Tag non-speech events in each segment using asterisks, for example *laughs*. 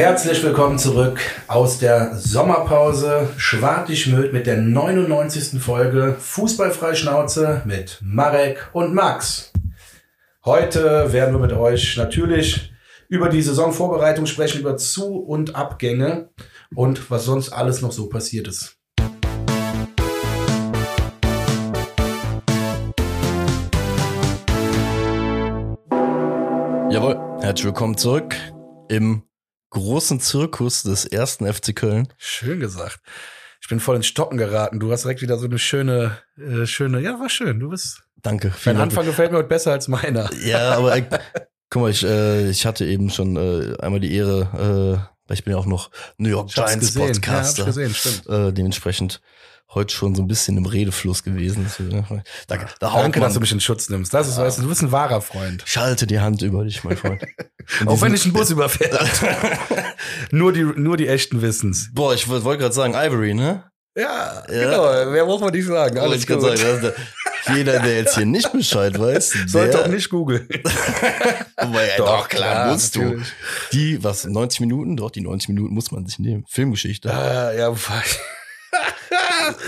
Herzlich willkommen zurück aus der Sommerpause. Schwartig-Möd mit der 99. Folge Fußballfrei Schnauze mit Marek und Max. Heute werden wir mit euch natürlich über die Saisonvorbereitung sprechen, über Zu- und Abgänge und was sonst alles noch so passiert ist. Jawohl, herzlich willkommen zurück im großen Zirkus des ersten FC Köln. Schön gesagt. Ich bin voll ins Stocken geraten. Du hast direkt wieder so eine schöne, äh, schöne, ja, war schön. Du bist, Danke. dein vielen Dank. Anfang gefällt mir heute besser als meiner. Ja, aber äh, *laughs* guck mal, ich, äh, ich hatte eben schon äh, einmal die Ehre, äh, weil ich bin ja auch noch New York Giants gesehen. Ja, Podcaster. gesehen, stimmt. äh, dementsprechend heute schon so ein bisschen im Redefluss gewesen. Da, da Danke, man, dass du mich in Schutz nimmst. Das ist, weißt du, du bist ein wahrer Freund. Schalte die Hand über dich, mein Freund. *laughs* Auch wenn ich einen Bus überfährt. *laughs* nur, die, nur die echten wissen's. Boah, ich wollte gerade sagen, Ivory, ne? Ja, Ja. genau. Wer muss man nicht sagen? Alles gut. sagen, der, jeder, der jetzt hier nicht Bescheid weiß, Sollte der, auch nicht googeln. *laughs* Aber ja, doch, klar, musst du. natürlich. Die, was, 90 Minuten? Doch, die 90 Minuten muss man sich nehmen. Filmgeschichte. Ah, ja, fuck.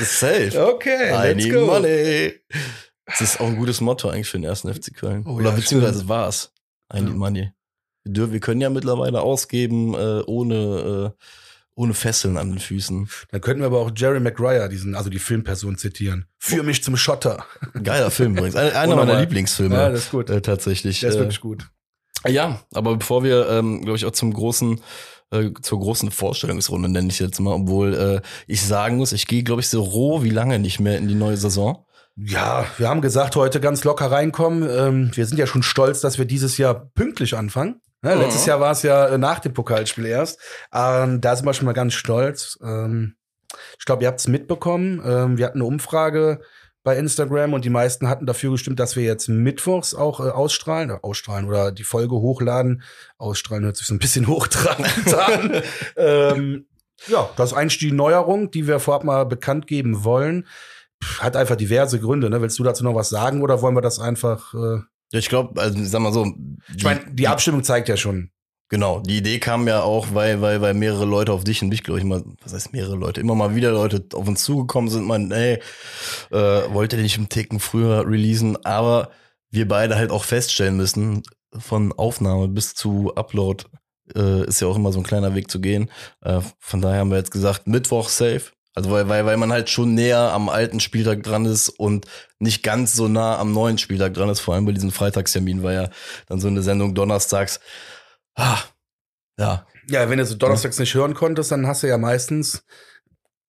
Safe. Okay, I let's need go. money. Das ist auch ein gutes Motto eigentlich für den ersten FC Köln. Oh Oder ja, beziehungsweise war es. I need Ja. money. Wir, können ja mittlerweile ausgeben, äh, ohne, äh, ohne Fesseln an den Füßen. Dann könnten wir aber auch Jerry Maguire, diesen, also die Filmperson zitieren. Führ mich zum Schotter. Geiler Film übrigens. Einer, einer *laughs* meiner Lieblingsfilme. Ja, das ist gut. äh, tatsächlich. Der ist Äh, wirklich gut. Ja, aber bevor wir, ähm, glaube ich, auch zum großen, äh, zur großen Vorstellungsrunde nenne ich jetzt mal, obwohl äh, ich sagen muss, ich gehe, glaube ich, so roh wie lange nicht mehr in die neue Saison. Ja, wir haben gesagt, heute ganz locker reinkommen. Ähm, wir sind ja schon stolz, dass wir dieses Jahr pünktlich anfangen. Ja, Mhm. Letztes Jahr war es ja äh, nach dem Pokalspiel erst. Ähm, da sind wir schon mal ganz stolz. Ähm, ich glaube, ihr habt es mitbekommen. Ähm, wir hatten eine Umfrage bei Instagram und die meisten hatten dafür gestimmt, dass wir jetzt mittwochs auch äh, ausstrahlen, äh, ausstrahlen oder die Folge hochladen. Ausstrahlen hört sich so ein bisschen *laughs* hochtrabend an. *laughs* ähm, ja, das ist eigentlich die Neuerung, die wir vorab mal bekannt geben wollen. Pff, Hat einfach diverse Gründe. Ne? Willst du dazu noch was sagen oder wollen wir das einfach? Äh ich glaube, also sag mal so, ich meine, die Abstimmung zeigt ja schon. Genau, die Idee kam ja auch, weil, weil, weil mehrere Leute auf dich und mich, glaube ich, mal, was heißt mehrere Leute, immer mal wieder Leute auf uns zugekommen sind, man, ey, äh, wollt ihr nicht einen Ticken früher releasen, aber wir beide halt auch feststellen müssen, von Aufnahme bis zu Upload äh, ist ja auch immer so ein kleiner Weg zu gehen. Äh, von daher haben wir jetzt gesagt, Mittwoch safe. Also weil, weil, weil man halt schon näher am alten Spieltag dran ist und nicht ganz so nah am neuen Spieltag dran ist, vor allem bei diesem Freitagstermin, weil ja dann so eine Sendung donnerstags Ah, ja, Ja, wenn du so donnerstags nicht hören konntest, dann hast du ja meistens,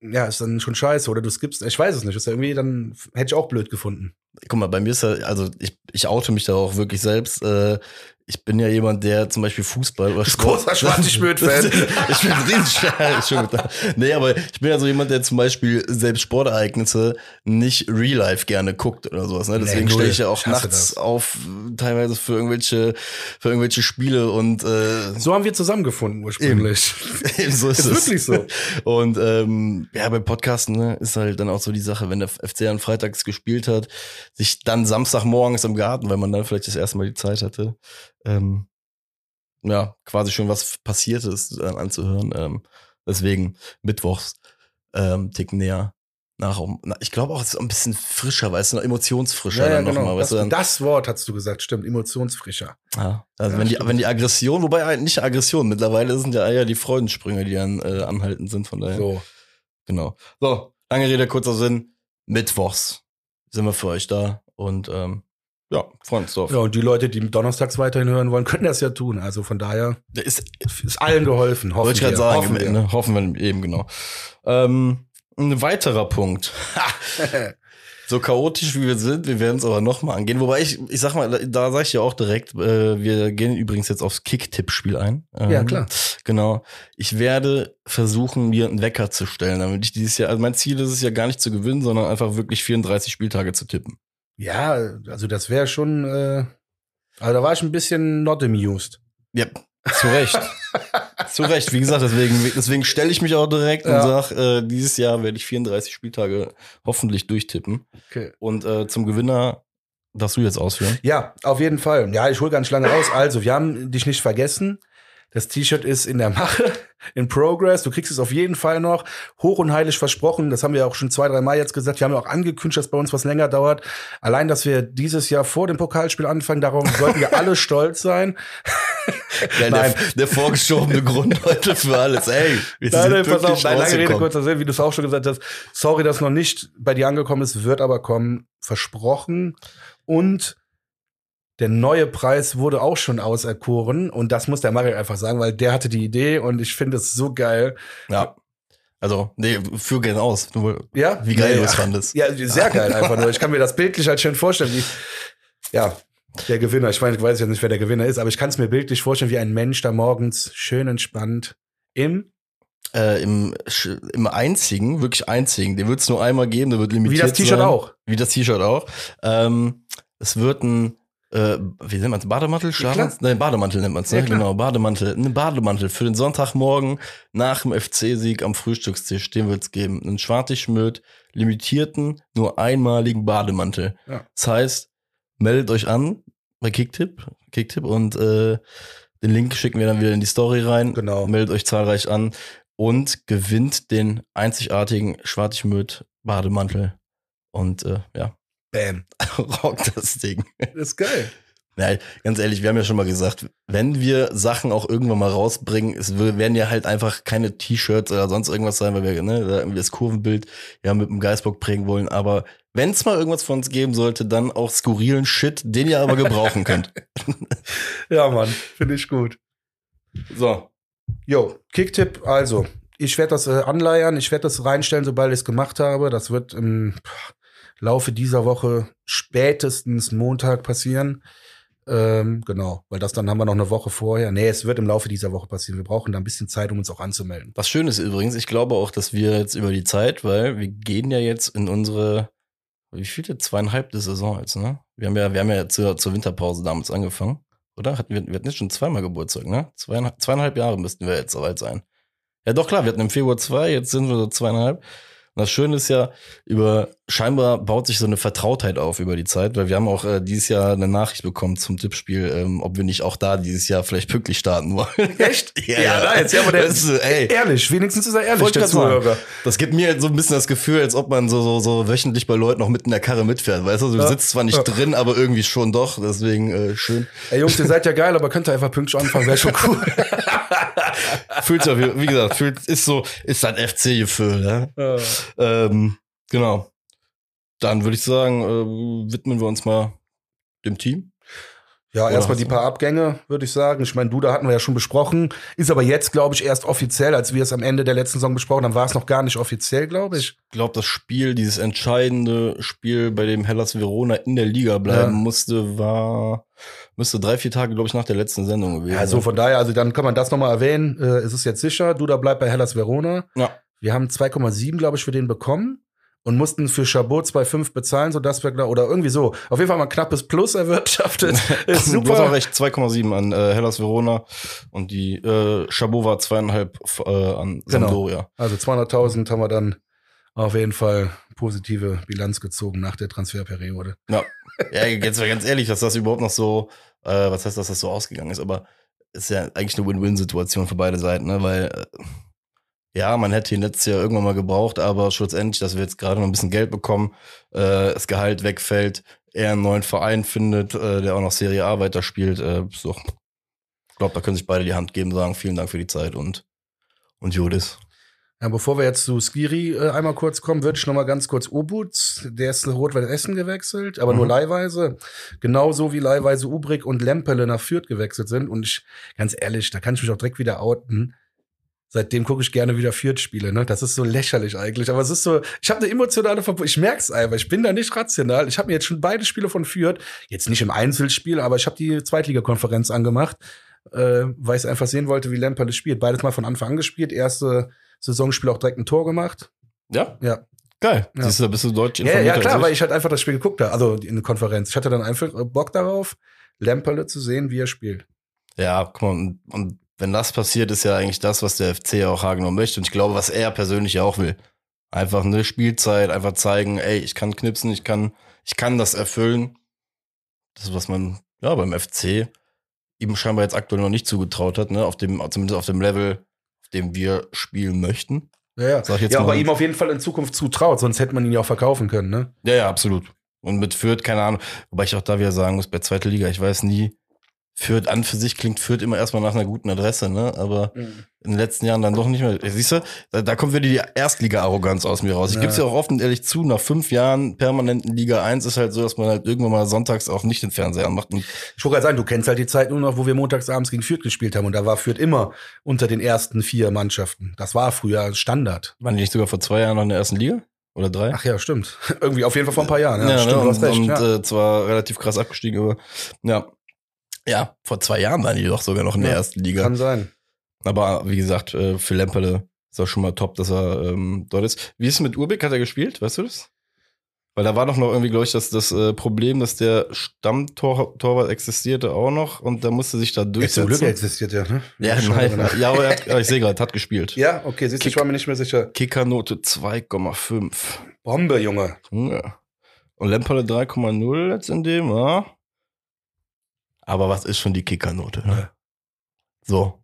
ja, ist dann schon scheiße. Oder du skippst, ich weiß es nicht, ist ja irgendwie, dann hätte ich auch blöd gefunden. guck mal, bei mir ist ja, also ich, ich oute mich da auch wirklich selbst. Äh, ich bin ja jemand, der zum Beispiel Fußball oder großer Schwarz-Schmidt-Fan. *laughs* ich bin riesig. Nee, aber ich bin ja so jemand, der zum Beispiel selbst Sportereignisse nicht real life gerne guckt oder sowas. Ne? Deswegen Nee, stehe ich ja auch Ich nachts das. auf, teilweise für irgendwelche, für irgendwelche Spiele und äh, So haben wir zusammengefunden ursprünglich. *laughs* Eben so ist, Ist es. wirklich so. Und ähm, ja, beim Podcasten ne, ist halt dann auch so die Sache, wenn der FC an freitags gespielt hat, sich dann Samstagmorgens im Garten, weil man dann vielleicht das erste Mal die Zeit hatte, ähm, ja, quasi schon was passiert ist, äh, anzuhören. Ähm, deswegen mittwochs ähm, ticken näher nach. Na, Ich glaube auch, es ist ein bisschen frischer, weißt du, noch emotionsfrischer Ja, ja, dann genau. nochmal, das, dann, das Wort hast du gesagt, stimmt, emotionsfrischer. ja, also Ja, wenn die, wenn die Aggression, wobei eigentlich nicht Aggression, mittlerweile sind ja eher die Freudensprünge, die dann äh, anhaltend sind, von daher. So. Genau. So, lange Rede, kurzer Sinn. Mittwochs sind wir für euch da und ähm, ja, freuen uns drauf. Ja, und die Leute, die donnerstags weiterhin hören wollen, können das ja tun. Also von daher Ist, ist allen geholfen, hoffen wollte ich gerade wir. sagen, hoffen wir. ne, hoffen wir eben, genau. Ähm, ein weiterer Punkt. *laughs* So chaotisch wie wir sind, wir werden es aber nochmal angehen. Wobei ich, ich sag mal, da sage ich ja auch direkt, äh, wir gehen übrigens jetzt aufs Kick-Tipp-Spiel ein. Ähm, Ja, klar. Genau. Ich werde versuchen, mir einen Wecker zu stellen, damit ich dieses Jahr, also mein Ziel ist es ja gar nicht zu gewinnen, sondern einfach wirklich 34 Spieltage zu tippen. Ja, also das wäre schon, äh, also da war ich ein bisschen not amused. Ja, zu Recht. *laughs* zu Recht. Wie gesagt, deswegen, deswegen stelle ich mich auch direkt Ja. und sag, äh, dieses Jahr werde ich 34 Spieltage hoffentlich durchtippen. Okay. Und äh, zum Gewinner darfst du jetzt ausführen. Ja, auf jeden Fall. Ja, ich hole ganz lange aus. Also, wir haben dich nicht vergessen. Das T-Shirt ist in der Mache, in Progress. Du kriegst es auf jeden Fall noch. Hoch und heilig versprochen. Das haben wir auch schon zwei, drei Mal jetzt gesagt. Wir haben ja auch angekündigt, dass bei uns was länger dauert. Allein, dass wir dieses Jahr vor dem Pokalspiel anfangen, darum sollten wir alle stolz sein. *laughs* Nein, der, der vorgeschobene Grund heute für alles. Ey, wir Nein, sind nein, pass auf, nein, lange Rede, kurzer Sinn, wie du es auch schon gesagt hast. Sorry, dass noch nicht bei dir angekommen ist, wird aber kommen. Versprochen. Und der neue Preis wurde auch schon auserkoren. Und das muss der Mario einfach sagen, weil der hatte die Idee und ich finde es so geil. Ja. Also, nee, führ gerne aus. Nur, Ja? Wie geil ja, du es fandest. Ja, sehr geil *laughs* einfach nur. Ich kann mir das bildlich halt schön vorstellen, wie, ja, der Gewinner. Ich meine, ich weiß ja nicht, wer der Gewinner ist, aber ich kann es mir bildlich vorstellen, wie ein Mensch da morgens schön entspannt im, Äh, im, Im einzigen, wirklich einzigen, den wird es nur einmal geben, der wird wie limitiert das T-Shirt auch. Wie das T-Shirt auch. Ähm, es wird ein, äh, wie nennt man es, Bademantel? Schlafmantel? Nein, Bademantel nennt man es, ne? Ja, genau, Bademantel. Ein Bademantel für den Sonntagmorgen nach dem FC-Sieg am Frühstückstisch, den wird es geben. Einen Schwartigschmöd, limitierten, nur einmaligen Bademantel. Ja. Das heißt, meldet euch an bei Kicktip, Kicktip und äh, den Link schicken wir dann wieder in die Story rein. Genau. Meldet euch zahlreich an und gewinnt den einzigartigen Schwartigmöd Bademantel. Und äh, ja, Bam. *laughs* rockt das Ding. Das ist geil. Ja, ganz ehrlich, wir haben ja schon mal gesagt, wenn wir Sachen auch irgendwann mal rausbringen, es werden ja halt einfach keine T-Shirts oder sonst irgendwas sein, weil wir ne, das Kurvenbild ja mit dem Geistbock prägen wollen. Aber wenn es mal irgendwas von uns geben sollte, dann auch skurrilen Shit, den ihr aber gebrauchen *laughs* könnt. Ja, Mann, finde ich gut. So, Jo, Kicktipp, also, ich werde das äh, anleiern, ich werde das reinstellen, sobald ich es gemacht habe. Das wird im pff, Laufe dieser Woche spätestens Montag passieren. Ähm, genau, weil das dann haben wir noch eine Woche vorher. Nee, es wird im Laufe dieser Woche passieren. Wir brauchen da ein bisschen Zeit, um uns auch anzumelden. was schön ist übrigens, ich glaube auch, dass wir jetzt über die Zeit, weil wir gehen ja jetzt in unsere, wie viele? Zweieinhalbte Saison jetzt, ne? Wir haben ja, wir haben ja zur, zur Winterpause damals angefangen, oder? Hatten wir, wir hatten jetzt schon zweimal Geburtstag, ne? Zweieinhalb, zweieinhalb Jahre müssten wir jetzt soweit sein. Ja, doch klar, wir hatten im Februar zwei, jetzt sind wir so zweieinhalb. Und das Schöne ist ja, über scheinbar baut sich so eine Vertrautheit auf über die Zeit, weil wir haben auch äh, dieses Jahr eine Nachricht bekommen zum Tippspiel, ähm, ob wir nicht auch da dieses Jahr vielleicht pünktlich starten wollen. *laughs* Echt? *laughs* Ja, ja. nice. Ja, aber der ist, ey. ehrlich. Wenigstens ist er ehrlich, der. Zuhörer. Das gibt mir halt so ein bisschen das Gefühl, als ob man so, so, so wöchentlich bei Leuten noch mit in der Karre mitfährt. Weißt du, du Ja. sitzt zwar nicht Ja. drin, aber irgendwie schon doch. Deswegen äh, schön. Ey, Jungs, ihr seid ja geil, aber könnt ihr einfach pünktlich anfangen, wäre schon cool. Fühlt sich, wie wie gesagt, fühlt, ist so, ist halt FC-Gefühl. Ne? Ja. Ähm, genau. Dann würde ich sagen, äh, widmen wir uns mal dem Team. Ja, erstmal die paar Abgänge, würde ich sagen. Ich meine, Duda hatten wir ja schon besprochen. Ist aber jetzt, glaube ich, erst offiziell, als wir es am Ende der letzten Saison besprochen haben, war es noch gar nicht offiziell, glaube ich. Ich glaube, das Spiel, dieses entscheidende Spiel, bei dem Hellas Verona in der Liga bleiben Ja. musste, war, müsste drei, vier Tage, glaube ich, nach der letzten Sendung gewesen Ja, so sein. von daher, also dann kann man das nochmal erwähnen. Äh, es ist jetzt sicher, Duda bleibt bei Hellas Verona. Ja. Wir haben 2,7, glaube ich, für den bekommen und mussten für Chabot 2,5 bezahlen, sodass wir, glaub- oder irgendwie so. Auf jeden Fall mal ein knappes Plus erwirtschaftet. *laughs* Ist Du hast auch super. recht, 2,7 an äh, Hellas Verona und die äh, Chabot war zweieinhalb äh, an Genau. Sampdoria. Also 200.000 haben wir dann auf jeden Fall positive Bilanz gezogen nach der Transferperiode. Ja. ja, jetzt mal ganz ehrlich, dass das überhaupt noch so, äh, was heißt, dass das so ausgegangen ist, aber ist ja eigentlich eine Win-Win-Situation für beide Seiten, ne? weil äh, ja, man hätte ihn letztes Jahr irgendwann mal gebraucht, aber schlussendlich, dass wir jetzt gerade noch ein bisschen Geld bekommen, äh, das Gehalt wegfällt, er einen neuen Verein findet, äh, der auch noch Serie A weiterspielt, äh, so. Ich glaube, da können sich beide die Hand geben, sagen, vielen Dank für die Zeit und, und Judis. Ja, bevor wir jetzt zu Skiri äh, einmal kurz kommen, würde ich noch mal ganz kurz Obutz, der ist nach Rot-Weiß Essen gewechselt, aber nur Mhm. leihweise. Genauso wie leihweise Ubrik und Lempele nach Fürth gewechselt sind. Und ich, ganz ehrlich, da kann ich mich auch direkt wieder outen. Seitdem gucke ich gerne wieder Fürth-Spiele, ne? Das ist so lächerlich eigentlich. Aber es ist so, ich habe eine emotionale Verbindung. Ich merk's einfach, ich bin da nicht rational. Ich habe mir jetzt schon beide Spiele von Fürth, jetzt nicht im Einzelspiel, aber ich habe die Zweitligakonferenz angemacht, äh, weil ich einfach sehen wollte, wie Lempele spielt. Beides mal von Anfang an gespielt. Erste Saisonspiel auch direkt ein Tor gemacht. Ja? Ja. Geil. Ja. Siehst du, da bist du deutsch Ja, informiert ja als klar, weil ich halt einfach das Spiel geguckt habe, also in der Konferenz. Ich hatte dann einfach Bock darauf, Lemperle zu sehen, wie er spielt. Ja, guck mal, und, und wenn das passiert, ist ja eigentlich das, was der FC ja auch Hagenow möchte. Und ich glaube, was er persönlich ja auch will. Einfach eine Spielzeit, einfach zeigen, ey, ich kann knipsen, ich kann, ich kann das erfüllen. Das ist, was man, ja, beim FC ihm scheinbar jetzt aktuell noch nicht zugetraut hat, ne? Auf dem, zumindest auf dem Level, auf dem wir spielen möchten. Ja, ja. Sag ich jetzt ja, mal. aber ihm auf jeden Fall in Zukunft zutraut, sonst hätte man ihn ja auch verkaufen können, ne? Ja, ja, absolut. Und mit Fürth, keine Ahnung. Wobei ich auch da wieder sagen muss, bei zweiter Liga, ich weiß nie, Fürth an für sich klingt Fürth immer erstmal nach einer guten Adresse, ne? Aber Mhm. in den letzten Jahren dann doch nicht mehr. Siehst du, da, da kommt wieder die Erstliga-Arroganz aus mir raus. Ich Ja. gebe es ja auch offen ehrlich zu, nach fünf Jahren permanenten Liga 1 ist halt so, dass man halt irgendwann mal sonntags auch nicht den Fernseher anmacht. Ich wollte gerade sagen, du kennst halt die Zeit nur noch, wo wir montagsabends gegen Fürth gespielt haben und da war Fürth immer unter den ersten vier Mannschaften. Das war früher Standard. waren die nicht sogar vor zwei Jahren noch in der ersten Liga? Oder drei? Ach ja, stimmt. *laughs* Irgendwie auf jeden Fall vor ein paar Jahren. Ja, ja, stimmt, ne? du hast und, recht. und ja. äh, zwar relativ krass abgestiegen, aber ja. Ja, vor zwei Jahren waren die doch sogar noch in der Ja, ersten Liga. Kann sein. Aber wie gesagt, äh, für Lemperle ist auch schon mal top, dass er ähm, dort ist. Wie ist es mit Urbeck? Hat er gespielt? Weißt du das? Weil da war doch noch irgendwie, glaube ich, das, das äh, Problem, dass der Stammtorwart existierte auch noch und da musste sich da Ja, zum durchsetzen. Glück existiert ja, ne? ja, nein, drin. ja, aber er hat, ich sehe gerade, hat gespielt. Ja, okay, siehst du, ich war mir nicht mehr sicher. Kickernote 2,5. Bombe, Junge. Ja. Und Lemperle 3,0 jetzt in dem, ja. Aber was ist schon die Kickernote? Ne? So.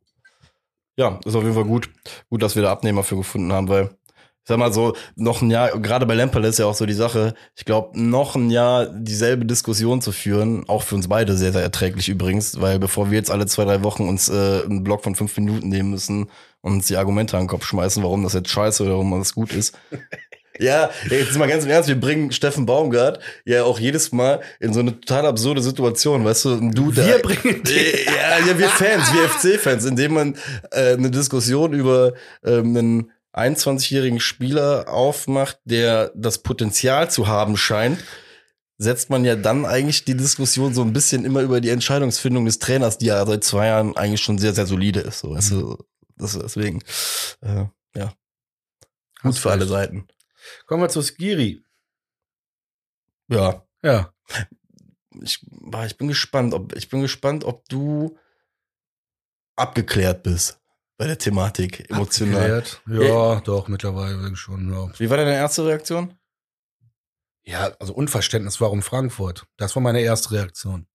Ja, ist auf jeden Fall gut. Gut, dass wir da Abnehmer für gefunden haben, weil, ich sag mal so, noch ein Jahr, gerade bei Lemperle ist ja auch so die Sache, ich glaube, noch ein Jahr dieselbe Diskussion zu führen, auch für uns beide sehr, sehr erträglich übrigens, weil bevor wir jetzt alle zwei, drei Wochen uns äh, einen Block von fünf Minuten nehmen müssen und uns die Argumente an den Kopf schmeißen, warum das jetzt scheiße oder warum das gut ist. *laughs* Ja, jetzt mal ganz im Ernst, wir bringen Steffen Baumgart ja auch jedes Mal in so eine total absurde Situation, weißt du, und du Wir da, bringen den. ja, ja, wir Fans, wir FC-Fans, indem man äh, eine Diskussion über ähm, einen 21-jährigen Spieler aufmacht, der das Potenzial zu haben scheint, setzt man ja dann eigentlich die Diskussion so ein bisschen immer über die Entscheidungsfindung des Trainers, die ja seit zwei Jahren eigentlich schon sehr, sehr solide ist. So, weißt du, das, deswegen, äh, ja. Gut für alle. Seiten. Kommen wir zu Skiri. Ja. Ja. Ich, ich bin gespannt, ob ich bin gespannt, ob du abgeklärt bist bei der Thematik emotional. Abgeklärt. Ja, doch, mittlerweile schon. Ja. Wie war deine erste Reaktion? ja, also Unverständnis, warum Frankfurt? Das war meine erste Reaktion.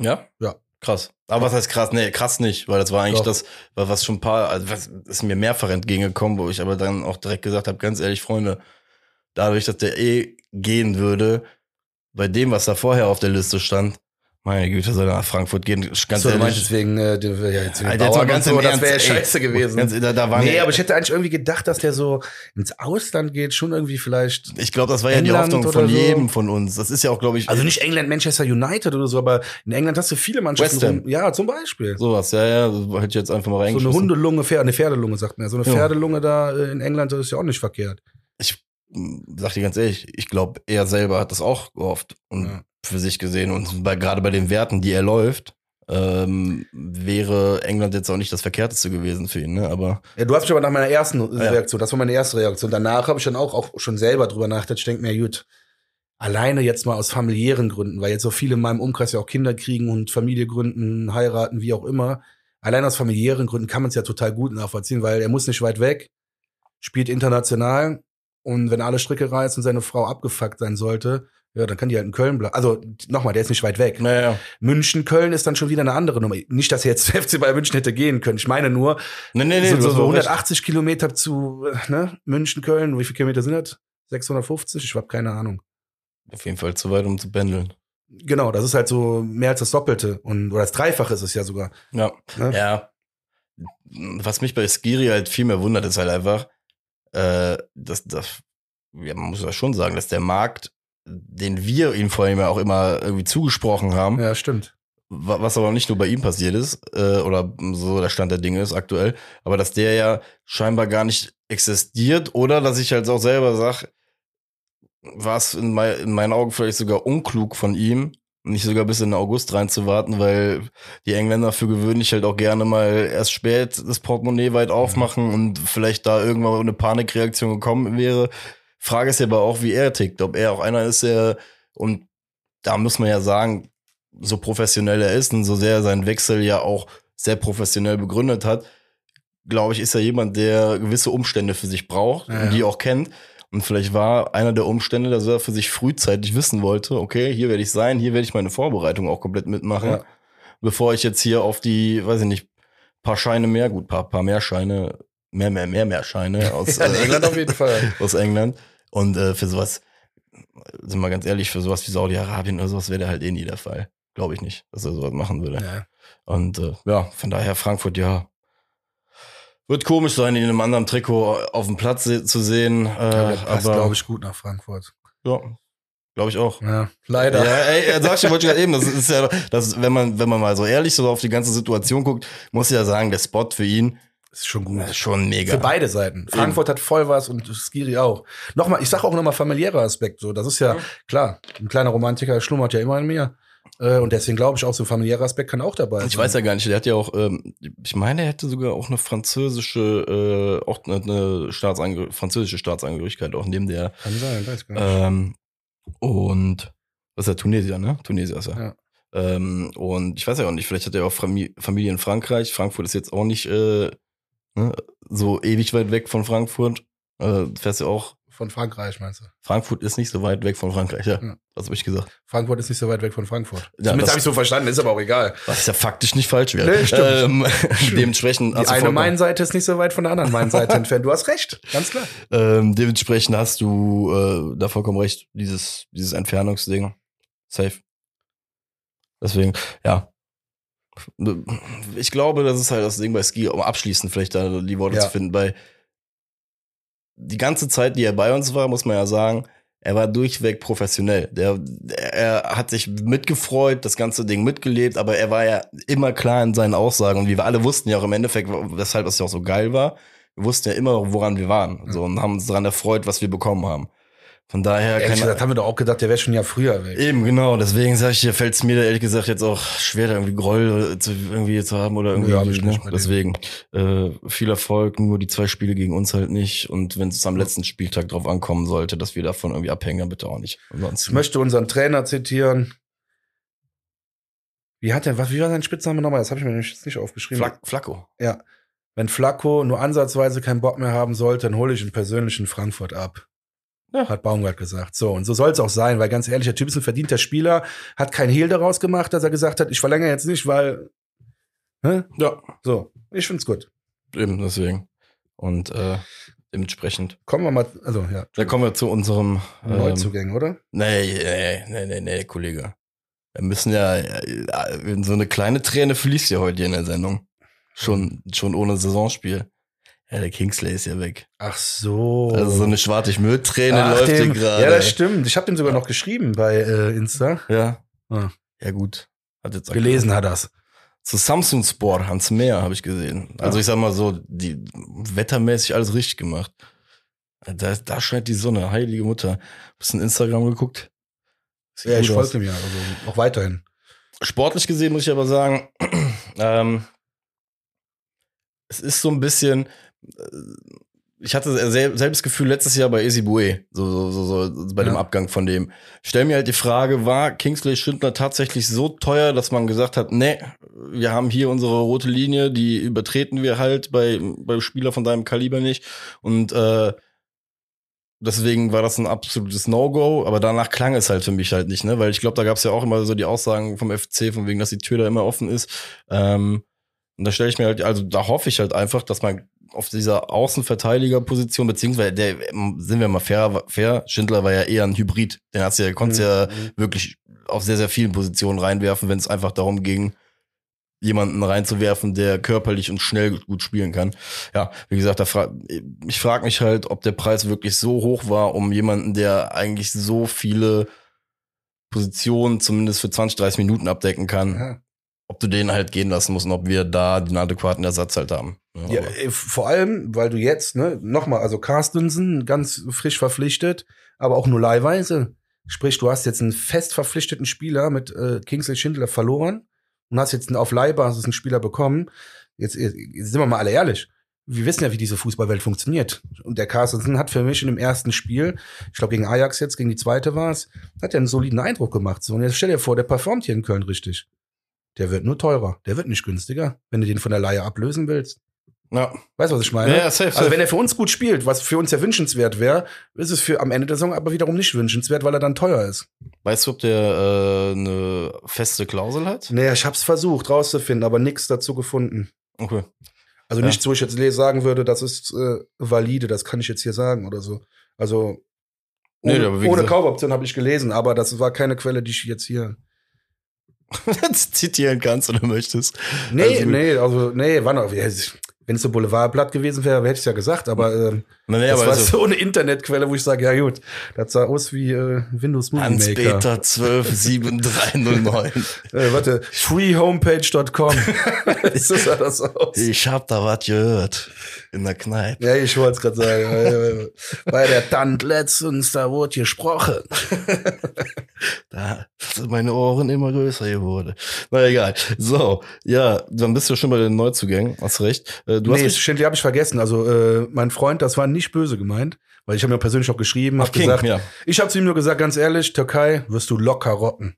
Ja? Ja. Krass. Aber was heißt krass? Nee, krass nicht, weil das war eigentlich Doch. das, was schon ein paar, also was ist mir mehrfach entgegengekommen, wo ich aber dann auch direkt gesagt habe, ganz ehrlich, Freunde, dadurch, dass der eh gehen würde, bei dem, was da vorher auf der Liste stand, meine Güte, soll er nach Frankfurt gehen, ganz so, ehrlich. deswegen, äh, den, ja, jetzt Alter, Bauern ganz so, das wäre scheiße gewesen. Ganz, da, da nee, ja- aber ich hätte eigentlich irgendwie gedacht, dass der so ins Ausland geht, schon irgendwie vielleicht. ich glaube, das war ja die Hoffnung von so. jedem von uns. Das ist ja auch, glaube ich, Also nicht England, Manchester United oder so, aber in England hast du viele Mannschaften. West Ham. rum- Ja, zum Beispiel. sowas. Ja, ja, hätte ich jetzt einfach mal So eine. Hundelunge, eine Pferdelunge, sagt man ja. So eine. Pferdelunge da äh, in England, das ist ja auch nicht verkehrt. ich sag dir ganz ehrlich, ich glaube, er selber hat das auch gehofft und Ja. für sich gesehen. Und bei, gerade bei den Werten, die er läuft, ähm, wäre England jetzt auch nicht das Verkehrteste gewesen für ihn, ne? Aber Ja, du hast mich aber nach meiner ersten Ja. Reaktion, das war meine erste Reaktion. Danach habe ich dann auch, auch schon selber drüber nachgedacht. Ich denke mir, gut, alleine jetzt mal aus familiären Gründen, weil jetzt so viele in meinem Umkreis ja auch Kinder kriegen und Familie gründen, heiraten, wie auch immer. Allein aus familiären Gründen kann man es ja total gut nachvollziehen, weil er muss nicht weit weg, spielt international und wenn alle Stricke reißen und seine Frau abgefuckt sein sollte, ja, dann kann die halt in Köln bleiben. Also nochmal, der ist nicht weit weg. naja. München, Köln ist dann schon wieder eine andere Nummer. Nicht, dass er jetzt *laughs* FC Bayern München hätte gehen können. Ich meine nur, Nee, nee, nee, so, so, hast so auch recht. 180 Kilometer zu ne? München, Köln. Wie viele Kilometer sind das? 650? Ich habe keine Ahnung. Auf jeden Fall zu weit, um zu pendeln. Genau, das ist halt so mehr als das Doppelte. Und, oder das Dreifache ist es ja sogar. Ja. Ne? Ja. Was mich bei Skiri halt viel mehr wundert, ist halt einfach, äh, dass, dass ja, man muss ja schon sagen, dass der Markt, den wir ihm vor allem ja auch immer irgendwie zugesprochen haben, Ja, stimmt. wa- was aber nicht nur bei ihm passiert ist, äh, oder so der Stand der Dinge ist aktuell, aber dass der ja scheinbar gar nicht existiert oder dass ich halt auch selber sag, war es in, mei in meinen Augen vielleicht sogar unklug von ihm, nicht sogar bis in August reinzuwarten, weil die Engländer für gewöhnlich halt auch gerne mal erst spät das Portemonnaie weit aufmachen und vielleicht da irgendwann eine Panikreaktion gekommen wäre. Frage ist ja aber auch, wie er tickt, ob er auch einer ist, der, und da muss man ja sagen, so professionell er ist und so sehr er seinen Wechsel ja auch sehr professionell begründet hat, glaube ich, ist er jemand, der gewisse Umstände für sich braucht Ja, und die auch kennt. Und vielleicht war einer der Umstände, dass er für sich frühzeitig wissen wollte, okay, hier werde ich sein, hier werde ich meine Vorbereitung auch komplett mitmachen. Ja. bevor ich jetzt hier auf die, weiß ich nicht, paar Scheine mehr, gut, paar, paar mehr Scheine, mehr, mehr, mehr, mehr Scheine aus, *laughs* Ja, in England auf jeden Fall. *laughs* aus England. Und äh, für sowas, sind wir ganz ehrlich, für sowas wie Saudi-Arabien oder sowas wäre der halt eh nie der Fall. Glaube ich nicht, dass er sowas machen würde. Ja. Und äh, ja, von daher Frankfurt, ja. Wird komisch sein, ihn in einem anderen Trikot auf dem Platz se zu sehen. Äh, Ja, der passt, glaube ich, gut nach Frankfurt. ja, glaube ich auch. Ja, leider. Ja, ey, sag ich, wollte ich gerade eben, das ist ja, das, wenn man, wenn man mal so ehrlich so auf die ganze Situation guckt, muss ich ja sagen, der Spot für ihn Ist schon gut. ist schon mega. Für beide Seiten. Frankfurt hat voll was und Skiri auch. Nochmal, ich sage auch nochmal familiärer Aspekt. So, das ist ja klar. Ein kleiner Romantiker schlummert ja immer in mir. Äh, Und deswegen glaube ich auch, so ein familiärer Aspekt kann auch dabei sein. Ich weiß ja gar nicht, der hat ja auch, ähm, ich meine, er hätte sogar auch eine französische, äh, auch eine, eine Staatsangeh französische Staatsangehörigkeit, auch neben der, Kann sein, weiß gar nicht. ähm, und, was ist er, Tunesier, ne? Tunesier ist er. Ja. Ähm, und ich weiß ja auch nicht, vielleicht hat er auch Fami- Familie in Frankreich. Frankfurt ist jetzt auch nicht äh, ne, so ewig weit weg von Frankfurt. Äh, fährst ja auch, Von Frankreich meinst du? Frankfurt ist nicht so weit weg von Frankreich, ja. Ja. Das habe ich gesagt. Frankfurt ist nicht so weit weg von Frankfurt. Ja, Zumindest das- habe ich so verstanden, ist aber auch egal. Was ja faktisch nicht falsch wäre. Nee, stimmt. Ähm, *laughs* dementsprechend Die hast du eine Mainseite ist nicht so weit von der anderen Mainseite entfernt. Du hast recht, ganz klar. Ähm, dementsprechend hast du äh, da vollkommen recht, dieses, dieses Entfernungsding. Safe. Deswegen, ja. Ich glaube, das ist halt das Ding bei Ski, um abschließend vielleicht da die Worte Ja. zu finden, weil die ganze Zeit, die er bei uns war, muss man ja sagen, er war durchweg professionell. Der, er hat sich mitgefreut, das ganze Ding mitgelebt, aber er war ja immer klar in seinen Aussagen und wie wir alle wussten ja auch im Endeffekt, weshalb es ja auch so geil war, wir wussten ja immer, woran wir waren. So, und haben uns daran erfreut, was wir bekommen haben. Von daher Ehrlich gesagt, haben wir doch auch gedacht, der wäre schon ja früher weg. Eben, genau. Deswegen sage ich dir, fällt es mir da ehrlich gesagt jetzt auch schwer, da irgendwie Groll zu, irgendwie zu haben oder irgendwie. Ja, hab ich ne? nicht dem. Deswegen äh, viel Erfolg, nur die zwei Spiele gegen uns halt nicht. Und wenn es am letzten Spieltag drauf ankommen sollte, dass wir davon irgendwie abhängen, dann bitte auch nicht. Ich Ansonsten. möchte unseren Trainer zitieren. Wie hat er, was, wie war sein Spitzname nochmal? Das habe ich mir nämlich jetzt nicht aufgeschrieben. Flack, Flacco. Ja. Wenn Flacco nur ansatzweise keinen Bock mehr haben sollte, dann hole ich ihn persönlich in Frankfurt ab. Ja. Hat Baumgart gesagt. So, und so soll es auch sein, weil ganz ehrlich, der Typ ist ein verdienter Spieler, hat kein Hehl daraus gemacht, dass er gesagt hat, ich verlängere jetzt nicht, weil. Ne? Ja, So, ich find's gut. eben deswegen. Und äh, dementsprechend. Kommen wir mal, also ja, Dann kommen wir zu unserem ähm, Neuzugängen, oder? Nee, nee, nee, nee, nee, Kollege. Wir müssen ja, so eine kleine Träne fließt ja heute hier in der Sendung. Schon, schon ohne Saisonspiel. Ja, der Kingsley ist ja weg. Ach so. Also so eine Schwartig-Müll-Träne Ach, läuft dem- hier gerade. Ja, das stimmt. Ich habe dem sogar noch geschrieben bei äh, Insta. Ja. Ah. Ja, gut. Hat jetzt Gelesen hat er's. Zu Samsung Sport, Hans Meer, habe ich gesehen. Also Ja. ich sag mal so, die wettermäßig alles richtig gemacht. Da, da scheint die Sonne, heilige Mutter. Bisschen Instagram geguckt. Sieht Ja, ich folge dem ja, also auch weiterhin. Sportlich gesehen muss ich aber sagen, *clears throat* ähm, es ist so ein bisschen, ich hatte sel selbes Gefühl letztes Jahr bei Ezibue, so, so, so, so bei dem Ja. Abgang von dem. Stell mir halt die Frage, war Kingsley Schindler tatsächlich so teuer, dass man gesagt hat, nee, wir haben hier unsere rote Linie, die übertreten wir halt bei, beim Spieler von deinem Kaliber nicht und äh, Deswegen war das ein absolutes No-Go, aber danach klang es halt für mich halt nicht, ne? Weil ich glaube, da gab es ja auch immer so die Aussagen vom FC, von wegen, dass die Tür da immer offen ist. Ähm, und da stelle ich mir halt, also da hoffe ich halt einfach, dass man auf dieser Außenverteidigerposition, beziehungsweise der, sind wir mal fair, fair, Schindler war ja eher ein Hybrid. Den hat's ja, konntest ja Mhm. wirklich auf sehr, sehr vielen Positionen reinwerfen, wenn es einfach darum ging, jemanden reinzuwerfen, der körperlich und schnell gut spielen kann. Ja, wie gesagt, da fra ich frage mich halt, ob der Preis wirklich so hoch war, um jemanden, der eigentlich so viele Positionen zumindest für 20, 30 Minuten abdecken kann, Ja. Ob du den halt gehen lassen musst und ob wir da den adäquaten Ersatz halt haben. Ja, aber- äh, vor allem, weil du jetzt, ne, nochmal, also Carstensen ganz frisch verpflichtet, aber auch nur leihweise. Sprich, du hast jetzt einen fest verpflichteten Spieler mit äh, Kingsley Schindler verloren und hast jetzt einen auf Leihbasis einen Spieler bekommen. Jetzt, jetzt sind wir mal alle ehrlich. Wir wissen ja, wie diese Fußballwelt funktioniert. Und der Carstensen hat für mich in dem ersten Spiel, ich glaube gegen Ajax jetzt, gegen die zweite war es, hat er einen soliden Eindruck gemacht. So, und jetzt stell dir vor, der performt hier in Köln richtig. Der wird nur teurer. Der wird nicht günstiger, wenn du den von der Leihe ablösen willst. Ja. Weißt du, was ich meine? Ja, safe, safe. Also wenn er für uns gut spielt, was für uns ja wünschenswert wäre, ist es für am Ende der Saison aber wiederum nicht wünschenswert, weil er dann teuer ist. Weißt du, ob der äh, eine feste Klausel hat? Nee, ich hab's versucht rauszufinden, aber nichts dazu gefunden. Okay. Also Ja. nichts, wo ich jetzt sagen würde, das ist äh, valide, das kann ich jetzt hier sagen oder so. Also Nee, ohne, wie ohne Kaufoption habe ich gelesen, aber das war keine Quelle, die ich jetzt hier. *laughs* zitieren kannst oder möchtest. Nee, Also- nee, also nee, wann wenn es so Boulevardblatt gewesen wäre, hätte ich ja gesagt, aber ähm, Nee, das aber war also, so eine Internetquelle, wo ich sage, ja gut, das sah aus wie äh, Windows Movie Maker. Hans-Peter 127309. *laughs* Äh, warte, freehomepage.com. *laughs* *laughs* so sah das aus. Ich hab da was gehört. In der Kneipe. Ja, ich wollte es gerade sagen. Äh, Bei der Tant letztens, da wurde gesprochen. Da sind meine Ohren immer größer geworden. Na egal. So, ja, dann bist du schon bei den Neuzugängen. Hast recht. Äh, Du hast nee, stimmt, die habe ich vergessen. Also äh, mein Freund, das war nicht böse gemeint, weil ich habe mir persönlich auch geschrieben, habe gesagt, ja. ich habe zu ihm nur gesagt, ganz ehrlich, Türkei wirst du locker rocken.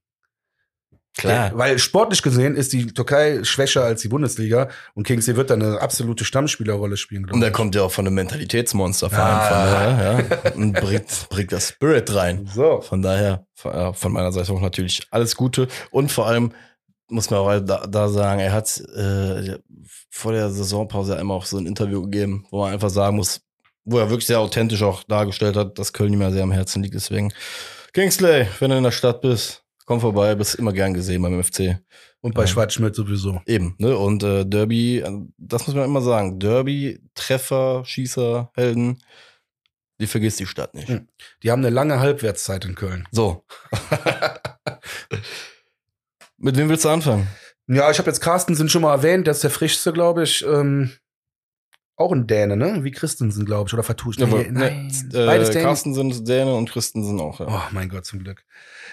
Klar. Weil sportlich gesehen ist die Türkei schwächer als die Bundesliga und Kingsley wird da eine absolute Stammspielerrolle spielen. Und er kommt ja auch von einem Mentalitätsmonsterverein, Ah. von daher, ja, und bringt, bringt das Spirit rein. So. Von daher, äh, von meiner Seite auch natürlich alles Gute. Und vor allem muss man auch da, da sagen, er hat äh, vor der Saisonpause einmal auch so ein Interview gegeben, wo man einfach sagen muss, wo er wirklich sehr authentisch auch dargestellt hat, dass Köln ihm ja sehr am Herzen liegt. Deswegen, Kingsley, wenn du in der Stadt bist, komm vorbei, bist immer gern gesehen beim FC. Und bei Ja. Schwarzschmidt sowieso. Eben, ne? Und äh, Derby, das muss man immer sagen. Derby, Treffer, Schießer, Helden, die vergisst die Stadt nicht. Hm. Die haben eine lange Halbwertszeit in Köln. So. *laughs* *laughs* Mit wem willst du anfangen? Ja, ich habe jetzt Carstensen schon mal erwähnt, der ist der frischste, glaube ich. Ähm, auch ein Däne, ne? Wie Christensen, glaube ich, oder vertuscht. Ja, aber, Nee, nein. ne, Beides äh, Dänen. Carsten sind Däne und Christen sind auch. Ja. Oh mein Gott, zum Glück.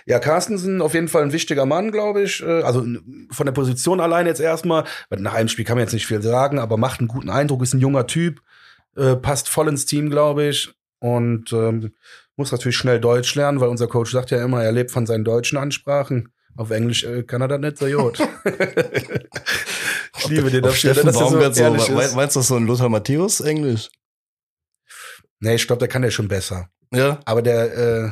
Ja, Carstensen auf jeden Fall ein wichtiger Mann, glaube ich. Äh, Also von der Position allein jetzt erstmal. Weil Nach einem Spiel kann man jetzt nicht viel sagen, aber macht einen guten Eindruck, ist ein junger Typ, äh, passt voll ins Team, glaube ich. Und ähm, muss natürlich schnell Deutsch lernen, weil unser Coach sagt ja immer, er lebt von seinen deutschen Ansprachen. Auf Englisch äh, kann er das nicht so gut. *laughs* ich liebe den Auf dafür, Steffen dass er so so, ist. meinst du das so ein Lothar Matthäus Englisch? Nee, ich glaube, der kann der schon besser. Ja. Aber der, äh,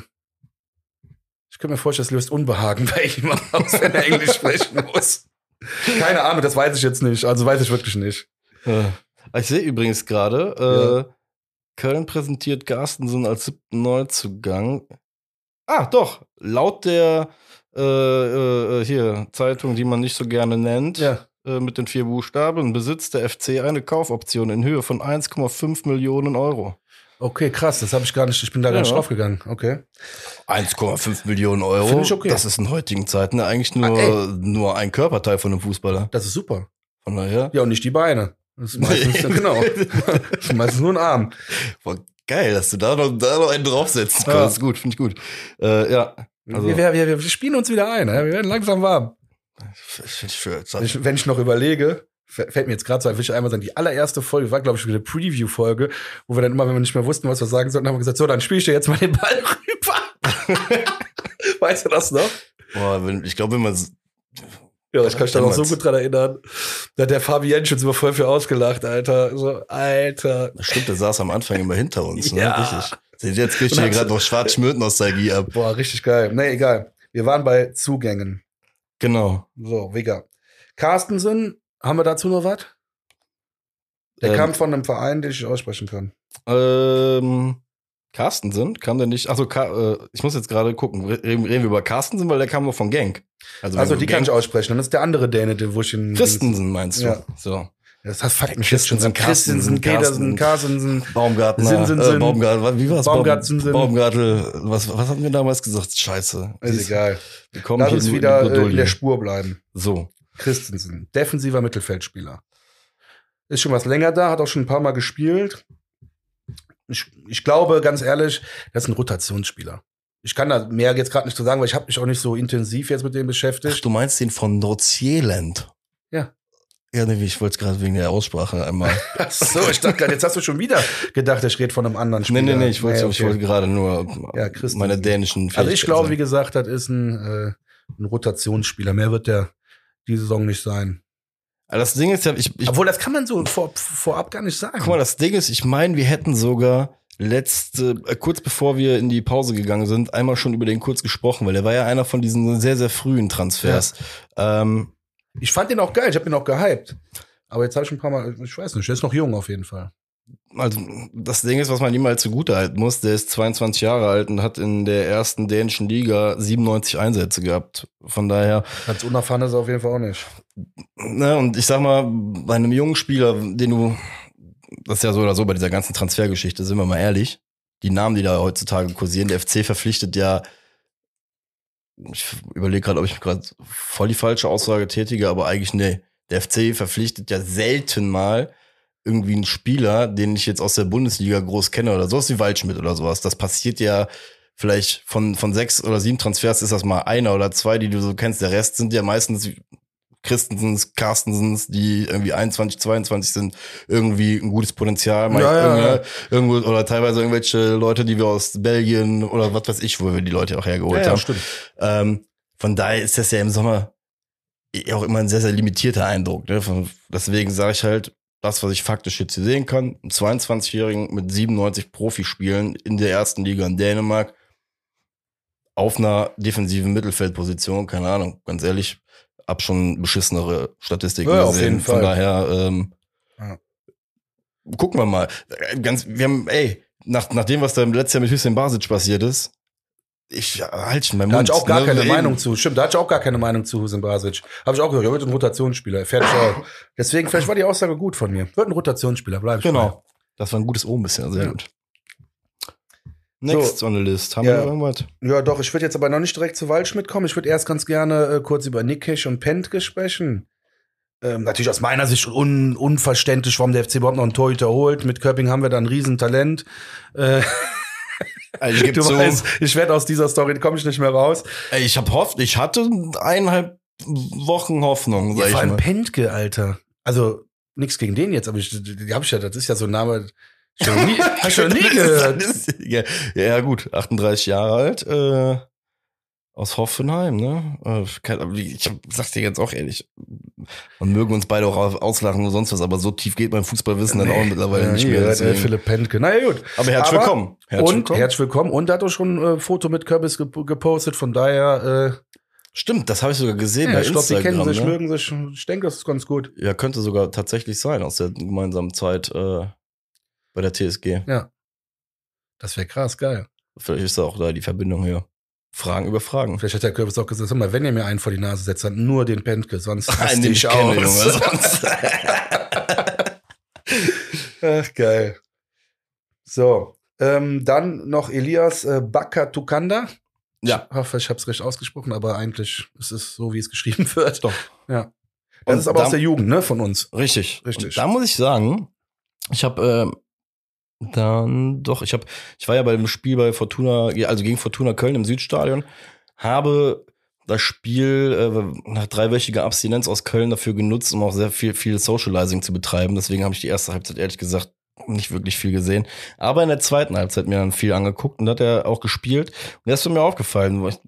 ich könnte mir vorstellen, das löst Unbehagen bei ihm *laughs* aus, wenn er Englisch sprechen muss. Keine Ahnung, das weiß ich jetzt nicht. Also weiß ich wirklich nicht. ja. Ich sehe übrigens gerade, äh, Köln präsentiert Carstensen als siebten Neuzugang. Ah, doch. Laut der äh, äh, hier Zeitung, die man nicht so gerne nennt, Ja. äh, mit den vier Buchstaben, besitzt der FC eine Kaufoption in Höhe von 1,5 Millionen Euro. Okay, krass, das habe ich gar nicht, ich bin da gar Ja. nicht draufgegangen. Okay. 1,5 Millionen Euro. Find ich okay. Das ist in heutigen Zeiten eigentlich nur, Ah, nur ein Körperteil von einem Fußballer. Das ist super. Von daher. Ja, und nicht die Beine. Das ist meistens, *laughs* genau. Das ist meistens nur ein Arm. Boah, geil, dass du da noch, da noch einen draufsetzen Ja. kannst. Gut, finde ich gut. Äh, ja. Also- wir, wir, wir, spielen uns wieder ein. Wir werden langsam warm. Ich, ich, ich, Wenn ich, noch überlege, fä- fällt mir jetzt gerade so ein, will ich einmal sagen, die allererste Folge war, glaube ich, wieder eine Preview-Folge, wo wir dann immer, wenn wir nicht mehr wussten, was wir sagen sollten, haben wir gesagt, so, dann spiele ich dir jetzt mal den Ball *laughs* rüber. *laughs* weißt du das noch? boah, wenn, ich glaube, wenn man Ja, ich kann mich da noch so gut dran erinnern. Da hat der Fabian schon so voll für ausgelacht, Alter. So, Alter. Stimmt, der saß am Anfang immer hinter uns, ne? Ja. Richtig. Ihr, jetzt kriegt hier gerade noch Schwarz-Schmidt-Nostalgie ab. Boah, richtig geil. Nee, egal. Wir waren bei Zugängen. Genau. So, Wigger. Carstensen, haben wir dazu noch was? Der Ähm, kam von einem Verein, den ich aussprechen kann. Ähm, Carstensen kam der nicht. Ka äh, ich muss jetzt gerade gucken. Re- Reden, reden wir über Carstensen, weil der kam noch von Genk. Also, du die kann Genk- ich aussprechen. Dann ist der andere Däne, den wo ich in. Christensen meinst du? Ja. So. Das hat fuckt mich jetzt schon. Christensen, Christensen, Petersen, Carstensen. Baumgartner, Sinsensen. äh, Baumgart, wie war's? Baumgartensen. Baumgartel, was, was hatten wir damals gesagt? Scheiße. Ist egal. Wir kommen Lass uns wieder in äh, in der Spur bleiben. So. Christensen, defensiver Mittelfeldspieler. Ist schon was länger da, hat auch schon ein paar Mal gespielt. Ich, ich glaube, ganz ehrlich, das ist ein Rotationsspieler. Ich kann da mehr jetzt gerade nicht zu sagen, weil ich habe mich auch nicht so intensiv jetzt mit dem Ach, beschäftigt. du meinst den von Nordsjeland? Ja. Ja, nee, ich wollte es gerade wegen der Aussprache einmal. *laughs* Ach so, ich dachte gerade, jetzt hast du schon wieder gedacht, ich rede von einem anderen nee, Spieler. nee, nee, ich wollte Nee, ich okay. wollte gerade nur Ja, meine dänischen Also ich Fähigkeiten glaube, wie gesagt, das ist ein, äh, ein Rotationsspieler. Mehr wird der die Saison nicht sein. Also das Ding ist ja, ich, ich Obwohl, das kann man so vor, vorab gar nicht sagen. guck mal, das Ding ist, ich meine, wir hätten sogar letzte, äh, kurz bevor wir in die Pause gegangen sind, einmal schon über den kurz gesprochen, weil der war ja einer von diesen sehr, sehr frühen Transfers. Ähm, Ich fand den auch geil, ich habe ihn auch gehypt. Aber jetzt habe ich ein paar Mal, ich weiß nicht, der ist noch jung auf jeden Fall. also das Ding ist, was man ihm halt zugute halten muss, der ist 22 Jahre alt und hat in der ersten dänischen Liga 97 Einsätze gehabt. Von daher, Ganz unerfahren ist er auf jeden Fall auch nicht. ne, und ich sag mal, bei einem jungen Spieler, den du, das ist ja so oder so bei dieser ganzen Transfergeschichte, sind wir mal ehrlich, die Namen, die da heutzutage kursieren, der FC verpflichtet ja, ich überlege gerade, ob ich gerade voll die falsche Aussage tätige, aber eigentlich nee. Der FC verpflichtet ja selten mal irgendwie einen Spieler, den ich jetzt aus der Bundesliga groß kenne oder sowas wie Waldschmidt oder sowas. Das passiert ja vielleicht von, von sechs oder sieben Transfers ist das mal einer oder zwei, die du so kennst. Der Rest sind ja meistens Christensens, Carstensens, die irgendwie 21, 22 sind, irgendwie ein gutes Potenzial, Ja, ja, ja. irgendwo, oder teilweise irgendwelche Leute, die wir aus Belgien oder was weiß ich, wo wir die Leute auch hergeholt haben. stimmt. Ähm, von daher ist das ja im Sommer eh auch immer ein sehr, sehr limitierter Eindruck. Ne? Von, deswegen sage ich halt, das, was ich faktisch jetzt hier sehen kann, ein 22-Jährigen mit 97 Profispielen in der ersten Liga in Dänemark auf einer defensiven Mittelfeldposition, keine Ahnung, ganz ehrlich, hab schon beschissenere Statistiken Ja, auf gesehen. Von Fall. daher, ähm, Ja. gucken wir mal. Ganz, wir haben, ey, nach, nach dem, was da im letzten Jahr mit Hüseyin Basic passiert ist, ich halte schon meinen Da Mund. hatte ich auch gar ne? keine Eben. Meinung zu. Stimmt, da hatte ich auch gar keine Meinung zu Husin Basic. Habe ich auch gehört, er wird ein Rotationsspieler. Fertig. *laughs* Deswegen, vielleicht war die Aussage gut von mir. Wird ein Rotationsspieler, bleib ich bei. Genau. Das war ein gutes Ohm bisher, sehr Ja. gut. Next on the list. Haben Ja. wir irgendwas? Ja, doch, ich würde jetzt aber noch nicht direkt zu Waldschmidt kommen. Ich würde erst ganz gerne äh, kurz über Nickisch und Pentke sprechen. Ähm, natürlich aus meiner Sicht un unverständlich, warum der FC überhaupt noch einen Torhüter holt. Mit Köpping haben wir da ein Riesentalent. Äh, *laughs* Also ich *laughs* du weißt, ich werde aus dieser Story, komme ich nicht mehr raus. ey, ich habe hofft, ich hatte eineinhalb Wochen Hoffnung, Ja, sag vor ich allem. Pentke, Alter. Also, nichts gegen den jetzt, aber ich, die hab ich ja, das ist ja so ein Name, schon nie, ich schon nie *laughs* gehört. ja, ja, gut, 38 Jahre alt, äh, aus Hoffenheim, ne? Äh, Ich sag's dir jetzt auch ehrlich, man mögen uns beide auch auslachen oder sonst was, aber so tief geht mein Fußballwissen dann auch mittlerweile Ja, nicht mehr. deswegen. Philipp Pentke. Na ja, gut. Aber herzlich Aber- willkommen. Herzlich und willkommen. herzlich willkommen. Und er hat auch schon ein äh, Foto mit Kürbis gep gepostet, von daher, äh, Stimmt, das habe ich sogar gesehen ja, ich glaube, die kennen sich, ne? mögen sich. Ich denke, das ist ganz gut. Ja, könnte sogar tatsächlich sein aus der gemeinsamen Zeit äh, bei der TSG. Das wäre krass, geil. Vielleicht ist da auch da die Verbindung hier. Fragen über Fragen. Vielleicht hat der Kürbis auch gesagt, sag mal, wenn ihr mir einen vor die Nase setzt, dann nur den Pentke, sonst *laughs* raste ich kenne, aus. Junge. *laughs* Sonst. Ach, geil. So, ähm, dann noch Elias äh, Bakatukanda. ja, Ich hoffe, ich habe es recht ausgesprochen, aber eigentlich ist es so, wie es geschrieben *laughs* wird. doch. Ja. Das Und ist aber da- aus der Jugend, ne, von uns. Richtig. Richtig. Und da muss ich sagen, ich habe äh, dann doch, ich habe, ich war ja bei dem Spiel bei Fortuna, also gegen Fortuna Köln im Südstadion, habe das Spiel äh, nach dreiwöchiger Abstinenz aus Köln dafür genutzt, um auch sehr viel, viel Socializing zu betreiben. Deswegen habe ich die erste Halbzeit ehrlich gesagt nicht wirklich viel gesehen. Aber in der zweiten Halbzeit mir dann viel angeguckt und hat er auch gespielt. Und der ist mir aufgefallen, wo ich,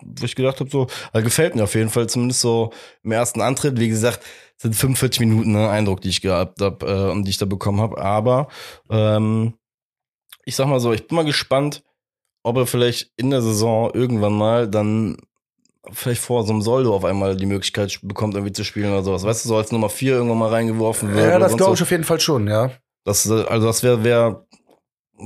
wo ich gedacht habe, so, also gefällt mir auf jeden Fall, zumindest so im ersten Antritt. Wie gesagt, sind 45 Minuten ne, Eindruck, die ich gehabt habe äh, und die ich da bekommen habe. Aber ähm, ich sag mal so, ich bin mal gespannt, ob er vielleicht in der Saison irgendwann mal dann vielleicht vor so einem Soldo auf einmal die Möglichkeit bekommt, irgendwie zu spielen oder sowas. Weißt du, so als Nummer vier irgendwann mal reingeworfen wird. Ja, das glaube ich auf jeden Fall schon, ja. Das, äh, also das wäre, wär,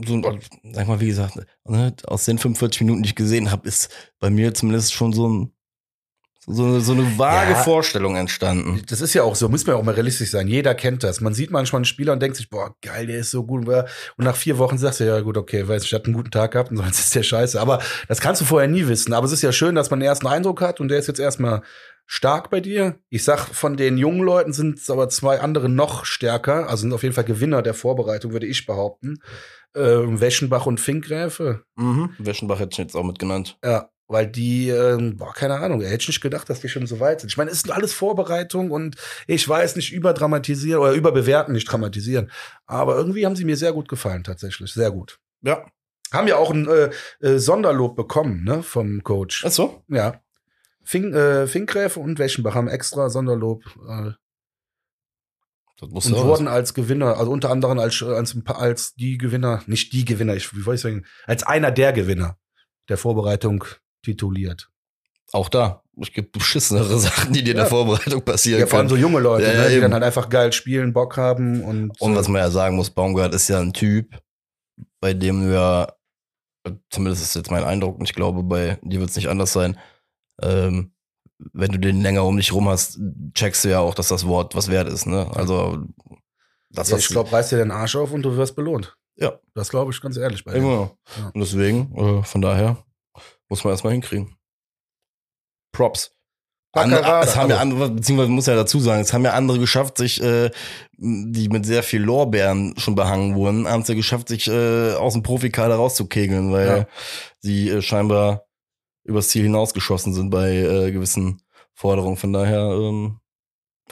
so, sag mal, wie gesagt, ne, aus den 45 Minuten, die ich gesehen habe, ist bei mir zumindest schon so ein so, eine- so eine vage Ja. Vorstellung entstanden. Das ist ja auch so, muss man ja auch mal realistisch sein. Jeder kennt das. Man sieht manchmal einen Spieler und denkt sich, boah, geil, der ist so gut. Und nach vier Wochen sagst du, ja gut, okay, weiß ich, ich hatte einen guten Tag gehabt und *laughs* sonst ist der scheiße. Aber das kannst du vorher nie wissen. Aber es ist ja schön, dass man den ersten Eindruck hat und der ist jetzt erstmal stark bei dir. Ich sag, von den jungen Leuten sind es aber zwei andere noch stärker. Also sind auf jeden Fall Gewinner der Vorbereitung, würde ich behaupten. Ähm, Weschenbach und Finkgräfe. Mhm. Weschenbach hätte ich jetzt auch mit genannt. Ja, weil die, ähm, boah, keine Ahnung, hätte ich nicht gedacht, dass die schon so weit sind. Ich meine, es ist alles Vorbereitung und ich weiß nicht überdramatisieren oder überbewerten, nicht dramatisieren. Aber irgendwie haben sie mir sehr gut gefallen, tatsächlich. Sehr gut. Ja. Haben ja auch ein äh, äh, Sonderlob bekommen, ne, vom Coach. Ach so? Ja. Fink, äh, Finkgräfe und Weschenbach haben extra Sonderlob äh, Das muss und wurden als Gewinner, also unter anderem als, als, als die Gewinner, nicht die Gewinner, ich, wie wollte ich sagen, als einer der Gewinner der Vorbereitung tituliert. auch da. Es gibt beschissenere *laughs* Sachen, die dir in Ja. der Vorbereitung passieren Ja, vor allem können. so junge Leute, Ja, ne, die dann halt einfach geil spielen, Bock haben und, Und was man ja sagen muss, Baumgart ist ja ein Typ, bei dem du ja, zumindest ist jetzt mein Eindruck, und ich glaube, bei dir wird es nicht anders sein, ähm, wenn du den länger um dich rum hast, checkst du ja auch, dass das Wort was wert ist, ne? Also, das ja, ich glaube, reiß dir den Arsch auf und du wirst belohnt. Ja. Das glaube ich ganz ehrlich bei dir. Immer. Ja. Und deswegen, äh, von daher, muss man erstmal hinkriegen. Props. Andere, es haben ja aber- andere, beziehungsweise muss ja dazu sagen, es haben ja andere geschafft, sich, äh, die mit sehr viel Lorbeeren schon behangen wurden, haben es ja geschafft, sich äh, aus dem Profikader rauszukegeln, weil Ja. sie äh, scheinbar übers Ziel hinausgeschossen sind bei äh, gewissen Forderungen. Von daher, ähm,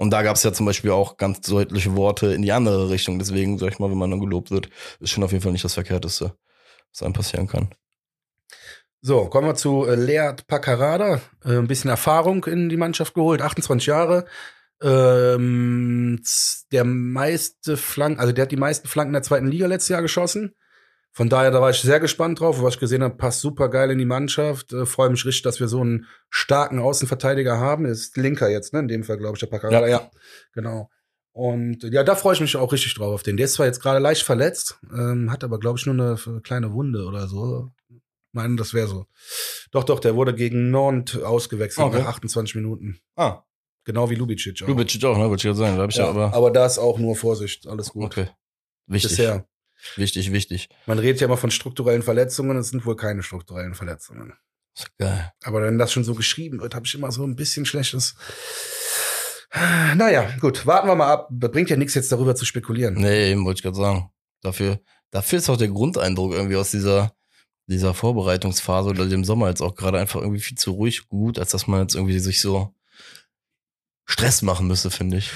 und da gab es ja zum Beispiel auch ganz deutliche Worte in die andere Richtung. Deswegen, sag ich mal, wenn man dann gelobt wird, ist schon auf jeden Fall nicht das Verkehrteste, was einem passieren kann. So, kommen wir zu äh, Leert Paccarada. Äh, ein bisschen Erfahrung in die Mannschaft geholt, 28 Jahre. Ähm, der meiste Flanken, also der hat die meisten Flanken der zweiten Liga letztes Jahr geschossen. Von daher, da war ich sehr gespannt drauf. Was ich gesehen habe, passt super geil in die Mannschaft. Äh, Freue mich richtig, dass wir so einen starken Außenverteidiger haben. Ist Linker jetzt, ne? In dem Fall, glaube ich, der Paccarada. Ja. Ja, genau. Und ja, da freue ich mich auch richtig drauf auf den. Der ist zwar jetzt gerade leicht verletzt, ähm, hat aber, glaube ich, nur eine kleine Wunde oder so. Meinen, das wäre so. Doch, doch, der wurde gegen Nantes ausgewechselt Okay. nach 28 Minuten. Ah, Genau wie Lubicic auch. Lubitsch auch, ne? Wollte ich gerade sagen. Da ich ja, ja, aber. aber da ist auch nur Vorsicht, alles gut. Okay. Wichtig. Bisher. Wichtig, wichtig. Man redet ja immer von strukturellen Verletzungen, es sind wohl keine strukturellen Verletzungen. Ist geil. Aber wenn das schon so geschrieben wird, habe ich immer so ein bisschen schlechtes. Naja, gut, warten wir mal ab. Bringt ja nichts, jetzt darüber zu spekulieren. Nee, eben wollte ich gerade sagen. Dafür, dafür ist auch der Grundeindruck irgendwie aus dieser, dieser Vorbereitungsphase oder dem Sommer jetzt auch gerade einfach irgendwie viel zu ruhig gut, als dass man jetzt irgendwie sich so Stress machen müsste, finde ich.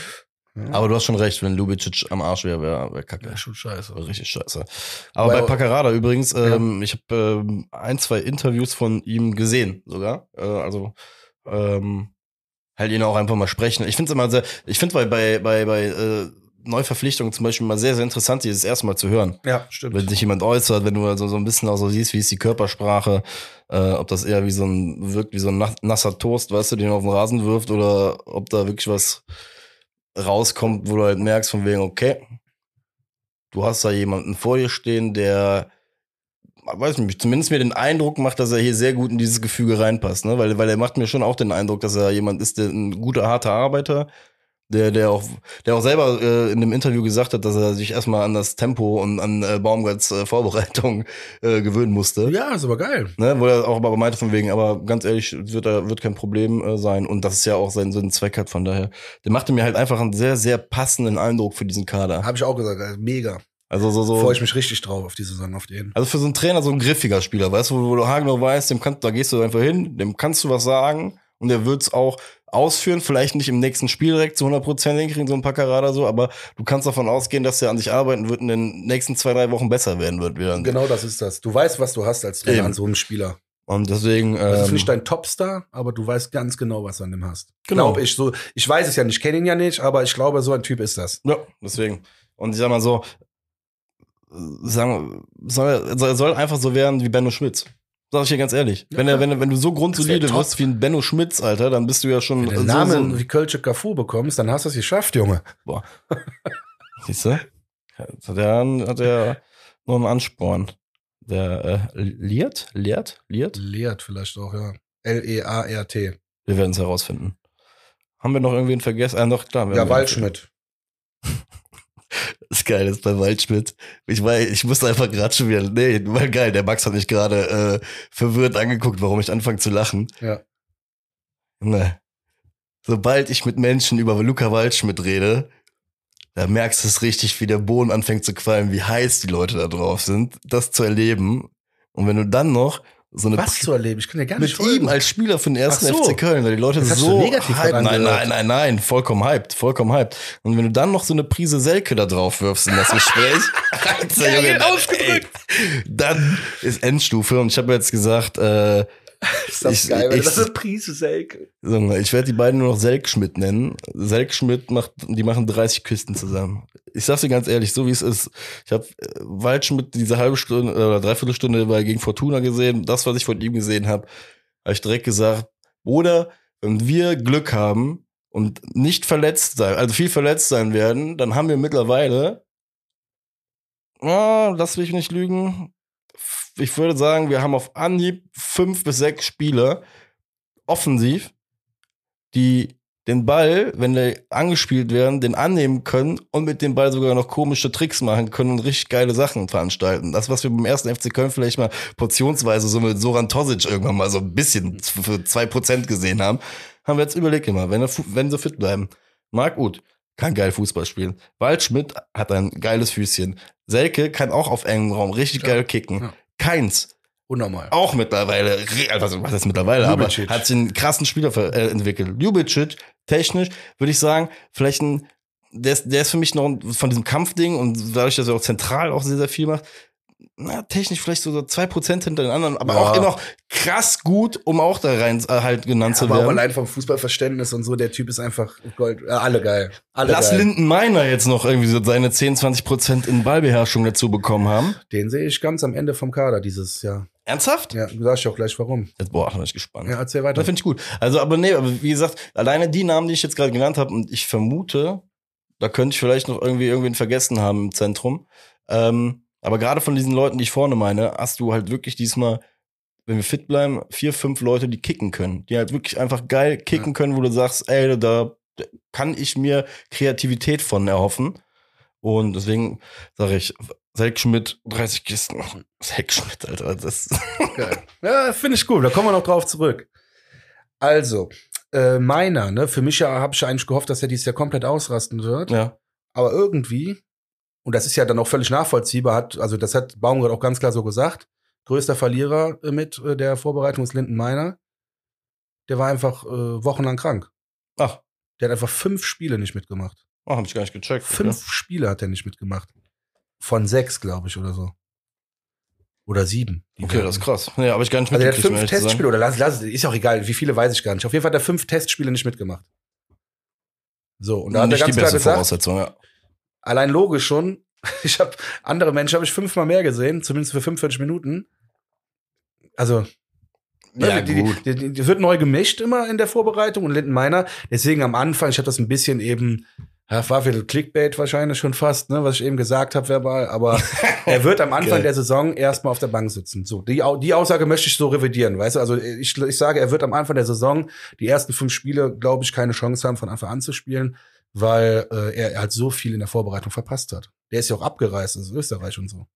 Ja. Aber du hast schon recht, wenn Lubicic am Arsch wäre, wäre wär kacke. ja, schon scheiße. Wäre richtig scheiße. Aber Weil- bei Paccarada übrigens, ähm, ich habe ähm, ein, zwei Interviews von ihm gesehen sogar. Äh, also ähm, halt ihn auch einfach mal sprechen. Ich finde es immer sehr, ich finde bei, bei, bei, bei äh, Neuverpflichtungen zum Beispiel mal sehr, sehr interessant, dieses erste Mal zu hören. Ja, stimmt. Wenn sich jemand äußert, wenn du also so ein bisschen auch so siehst, wie ist die Körpersprache, äh, ob das eher wie so ein, wirkt wie so ein nas- nasser Toast, weißt du, den auf den Rasen wirft, oder ob da wirklich was rauskommt, wo du halt merkst von wegen, okay, du hast da jemanden vor dir stehen, der, weiß nicht, zumindest mir den Eindruck macht, dass er hier sehr gut in dieses Gefüge reinpasst, ne? Weil, weil er macht mir schon auch den Eindruck, dass er jemand ist, der ein guter, harter Arbeiter, der, der auch, der auch selber äh, in dem Interview gesagt hat, dass er sich erstmal an das Tempo und an äh, Baumgarts äh, Vorbereitung äh, gewöhnen musste. ja, ist aber geil. Ne, wo er auch aber meinte von wegen, aber ganz ehrlich, wird er wird kein Problem äh, sein und das ist ja auch sein ein Zweck hat von daher. Der machte mir halt einfach einen sehr sehr passenden Eindruck für diesen Kader. Habe ich auch gesagt, also mega. Also so so Freue ich mich richtig drauf auf die Saison, auf den. also für so einen Trainer so ein griffiger Spieler, weißt du, wo, wo du haargenau weißt, dem kannst da gehst du einfach hin, dem kannst du was sagen und der wird's auch ausführen, vielleicht nicht im nächsten Spiel direkt zu 100% hinkriegen, so ein Packerada so, aber du kannst davon ausgehen, dass er an sich arbeiten wird und in den nächsten zwei, drei Wochen besser werden wird wieder. Genau das ist das. Du weißt, was du hast als Trainer Eben. an so einem Spieler. Und deswegen Das ist ähm, nicht dein Topstar, aber du weißt ganz genau, was du an dem hast. Genau. Glaub ich so. Ich weiß es ja nicht, kenne ihn ja nicht, aber ich glaube, so ein Typ ist das. Ja, deswegen. Und ich sag mal so, sagen, soll, soll, soll einfach so werden wie Benno Schmitz. Sag ich dir ganz ehrlich. Ja, wenn, er, wenn, er- wenn du so grundsolide wirst wie ein Benno Schmitz, Alter, dann bist du ja schon Wenn du so, einen Namen so wie Kölsche Cafu bekommst, dann hast du es geschafft, Junge. Siehst du? Hat er, hat er nur einen Ansporn. Der äh, Liert? Liert? Liert? Leert vielleicht auch, ja. L-E-A-R-T. Wir werden es herausfinden. Haben wir noch irgendwen vergessen? Ah, doch, klar. Ja, Waldschmidt. Das Geile ist bei Waldschmidt. Ich war, ich musste einfach gerade schon wieder, nee, war geil. Der Max hat mich gerade äh, verwirrt angeguckt, warum ich anfange zu lachen. Ja. Ne. Sobald ich mit Menschen über Luca Waldschmidt rede, da merkst du es richtig, wie der Boden anfängt zu qualmen, wie heiß die Leute da drauf sind, das zu erleben. Und wenn du dann noch so eine Was zu erleben? Ich kann ja gar nicht mit ihm als Spieler für den ersten so. FC Köln, weil die Leute Das so negativ hyped. Nein, nein, nein, nein, vollkommen hyped, vollkommen hyped. Und wenn du dann noch so eine Prise Selke da drauf wirfst in das Gespräch, *laughs* Alter, Junge, dann, ey, dann ist Endstufe. Und ich habe jetzt gesagt, äh, *laughs* ist das Ich- geil, ich- das ist Prise Selke. So, Ich werde die beiden nur noch Selk-Schmidt nennen. Selk-Schmidt macht, die machen 30 Küsten zusammen. Ich sag's dir ganz ehrlich, so wie es ist. Ich habe Waldschmidt diese halbe Stunde oder dreiviertel Stunde bei gegen Fortuna gesehen. Das, was ich von ihm gesehen habe, habe ich direkt gesagt, Bruder, wenn wir Glück haben und nicht verletzt sein, also viel verletzt sein werden, dann haben wir mittlerweile, oh, lass mich nicht lügen, ich würde sagen, wir haben auf Anhieb fünf bis sechs Spieler offensiv, die den Ball, wenn die angespielt werden, den annehmen können und mit dem Ball sogar noch komische Tricks machen können und richtig geile Sachen veranstalten. Das, was wir beim ersten FC Köln vielleicht mal portionsweise so mit Soran Tosic irgendwann mal so ein bisschen für zwei Prozent gesehen haben, haben wir jetzt überlegt immer, wenn, wenn sie fit bleiben. Marc Uth kann geil Fußball spielen. Waldschmidt hat ein geiles Füßchen. Selke kann auch auf engem Raum richtig Ja. geil kicken. Ja. Keins Unnormal. auch mittlerweile, also was heißt mittlerweile, Ljubicic. aber hat sich einen krassen Spieler äh, entwickelt. Ljubicic, technisch, würde ich sagen, vielleicht ein, der ist, der ist für mich noch ein- von diesem Kampfding und dadurch, dass er auch zentral auch sehr, sehr viel macht, na, technisch vielleicht so zwei Prozent hinter den anderen, aber Ja. auch immer noch krass gut, um auch da rein äh, halt genannt zu Aber auch werden. allein vom Fußballverständnis und so, der Typ ist einfach Gold. Äh, alle geil. Alle Lass geil. Linden Meiner jetzt noch irgendwie so seine 10, 20 Prozent in Ballbeherrschung dazu bekommen haben. Den sehe ich ganz am Ende vom Kader dieses Jahr. Ernsthaft? Ja, du sagst ja auch gleich warum. Jetzt, boah, bin ich gespannt. Ja, erzähl weiter. Das finde ich gut. Also, aber nee, aber wie gesagt, alleine die Namen, die ich jetzt gerade genannt habe, und ich vermute, da könnte ich vielleicht noch irgendwie irgendwen vergessen haben im Zentrum. Ähm, aber gerade von diesen Leuten, die ich vorne meine, hast du halt wirklich diesmal, wenn wir fit bleiben, vier, fünf Leute, die kicken können. Die halt wirklich einfach geil kicken können, wo du sagst, ey, da kann ich mir Kreativität von erhoffen. Und deswegen sage ich, Selk Schmidt, 30 Kisten. *laughs* Selk Schmidt, Alter, das Geil. Ja, finde ich gut. Da kommen wir noch drauf zurück. Also, äh, meiner, ne, für mich ja habe ich eigentlich gehofft, dass er dieses Jahr komplett ausrasten wird. ja. Aber irgendwie, und das ist ja dann auch völlig nachvollziehbar, hat, also das hat Baumgart auch ganz klar so gesagt, größter Verlierer äh, mit äh, der Vorbereitung ist Linden Meiner. Der war einfach äh, wochenlang krank. Ach, Der hat einfach fünf Spiele nicht mitgemacht. oh, hab ich gar nicht gecheckt. Fünf Spiele hat er nicht mitgemacht. Von sechs, glaube ich, oder so. Oder sieben. Okay, das ist krass. Nee, aber ich gar nicht Also der hat mitgekriegt, um fünf ehrlich zu sein. Testspiele, oder lass, lass, ist auch egal, wie viele weiß ich gar nicht. Auf jeden Fall hat er fünf Testspiele nicht mitgemacht. So, und da hat er nicht ganz die klar beste gesagt, Voraussetzung, ja. Allein logisch schon, *laughs* ich habe andere Menschen habe ich fünfmal mehr gesehen, zumindest für 45 Minuten. Also ne, Ja, die, gut. Die, die, die wird neu gemischt immer in der Vorbereitung und Linden Meiner. Deswegen am Anfang, ich habe das ein bisschen eben, ja, war wieder Clickbait wahrscheinlich schon fast, ne, was ich eben gesagt habe verbal, aber *laughs* er wird am Anfang Geil. der Saison erstmal auf der Bank sitzen. So, die, die Aussage möchte ich so revidieren, weißt du? Also ich, ich sage, er wird am Anfang der Saison die ersten fünf Spiele, glaube ich, keine Chance haben, von Anfang an zu spielen, weil äh, er, er halt so viel in der Vorbereitung verpasst hat. Der ist ja auch abgereist aus Österreich und so.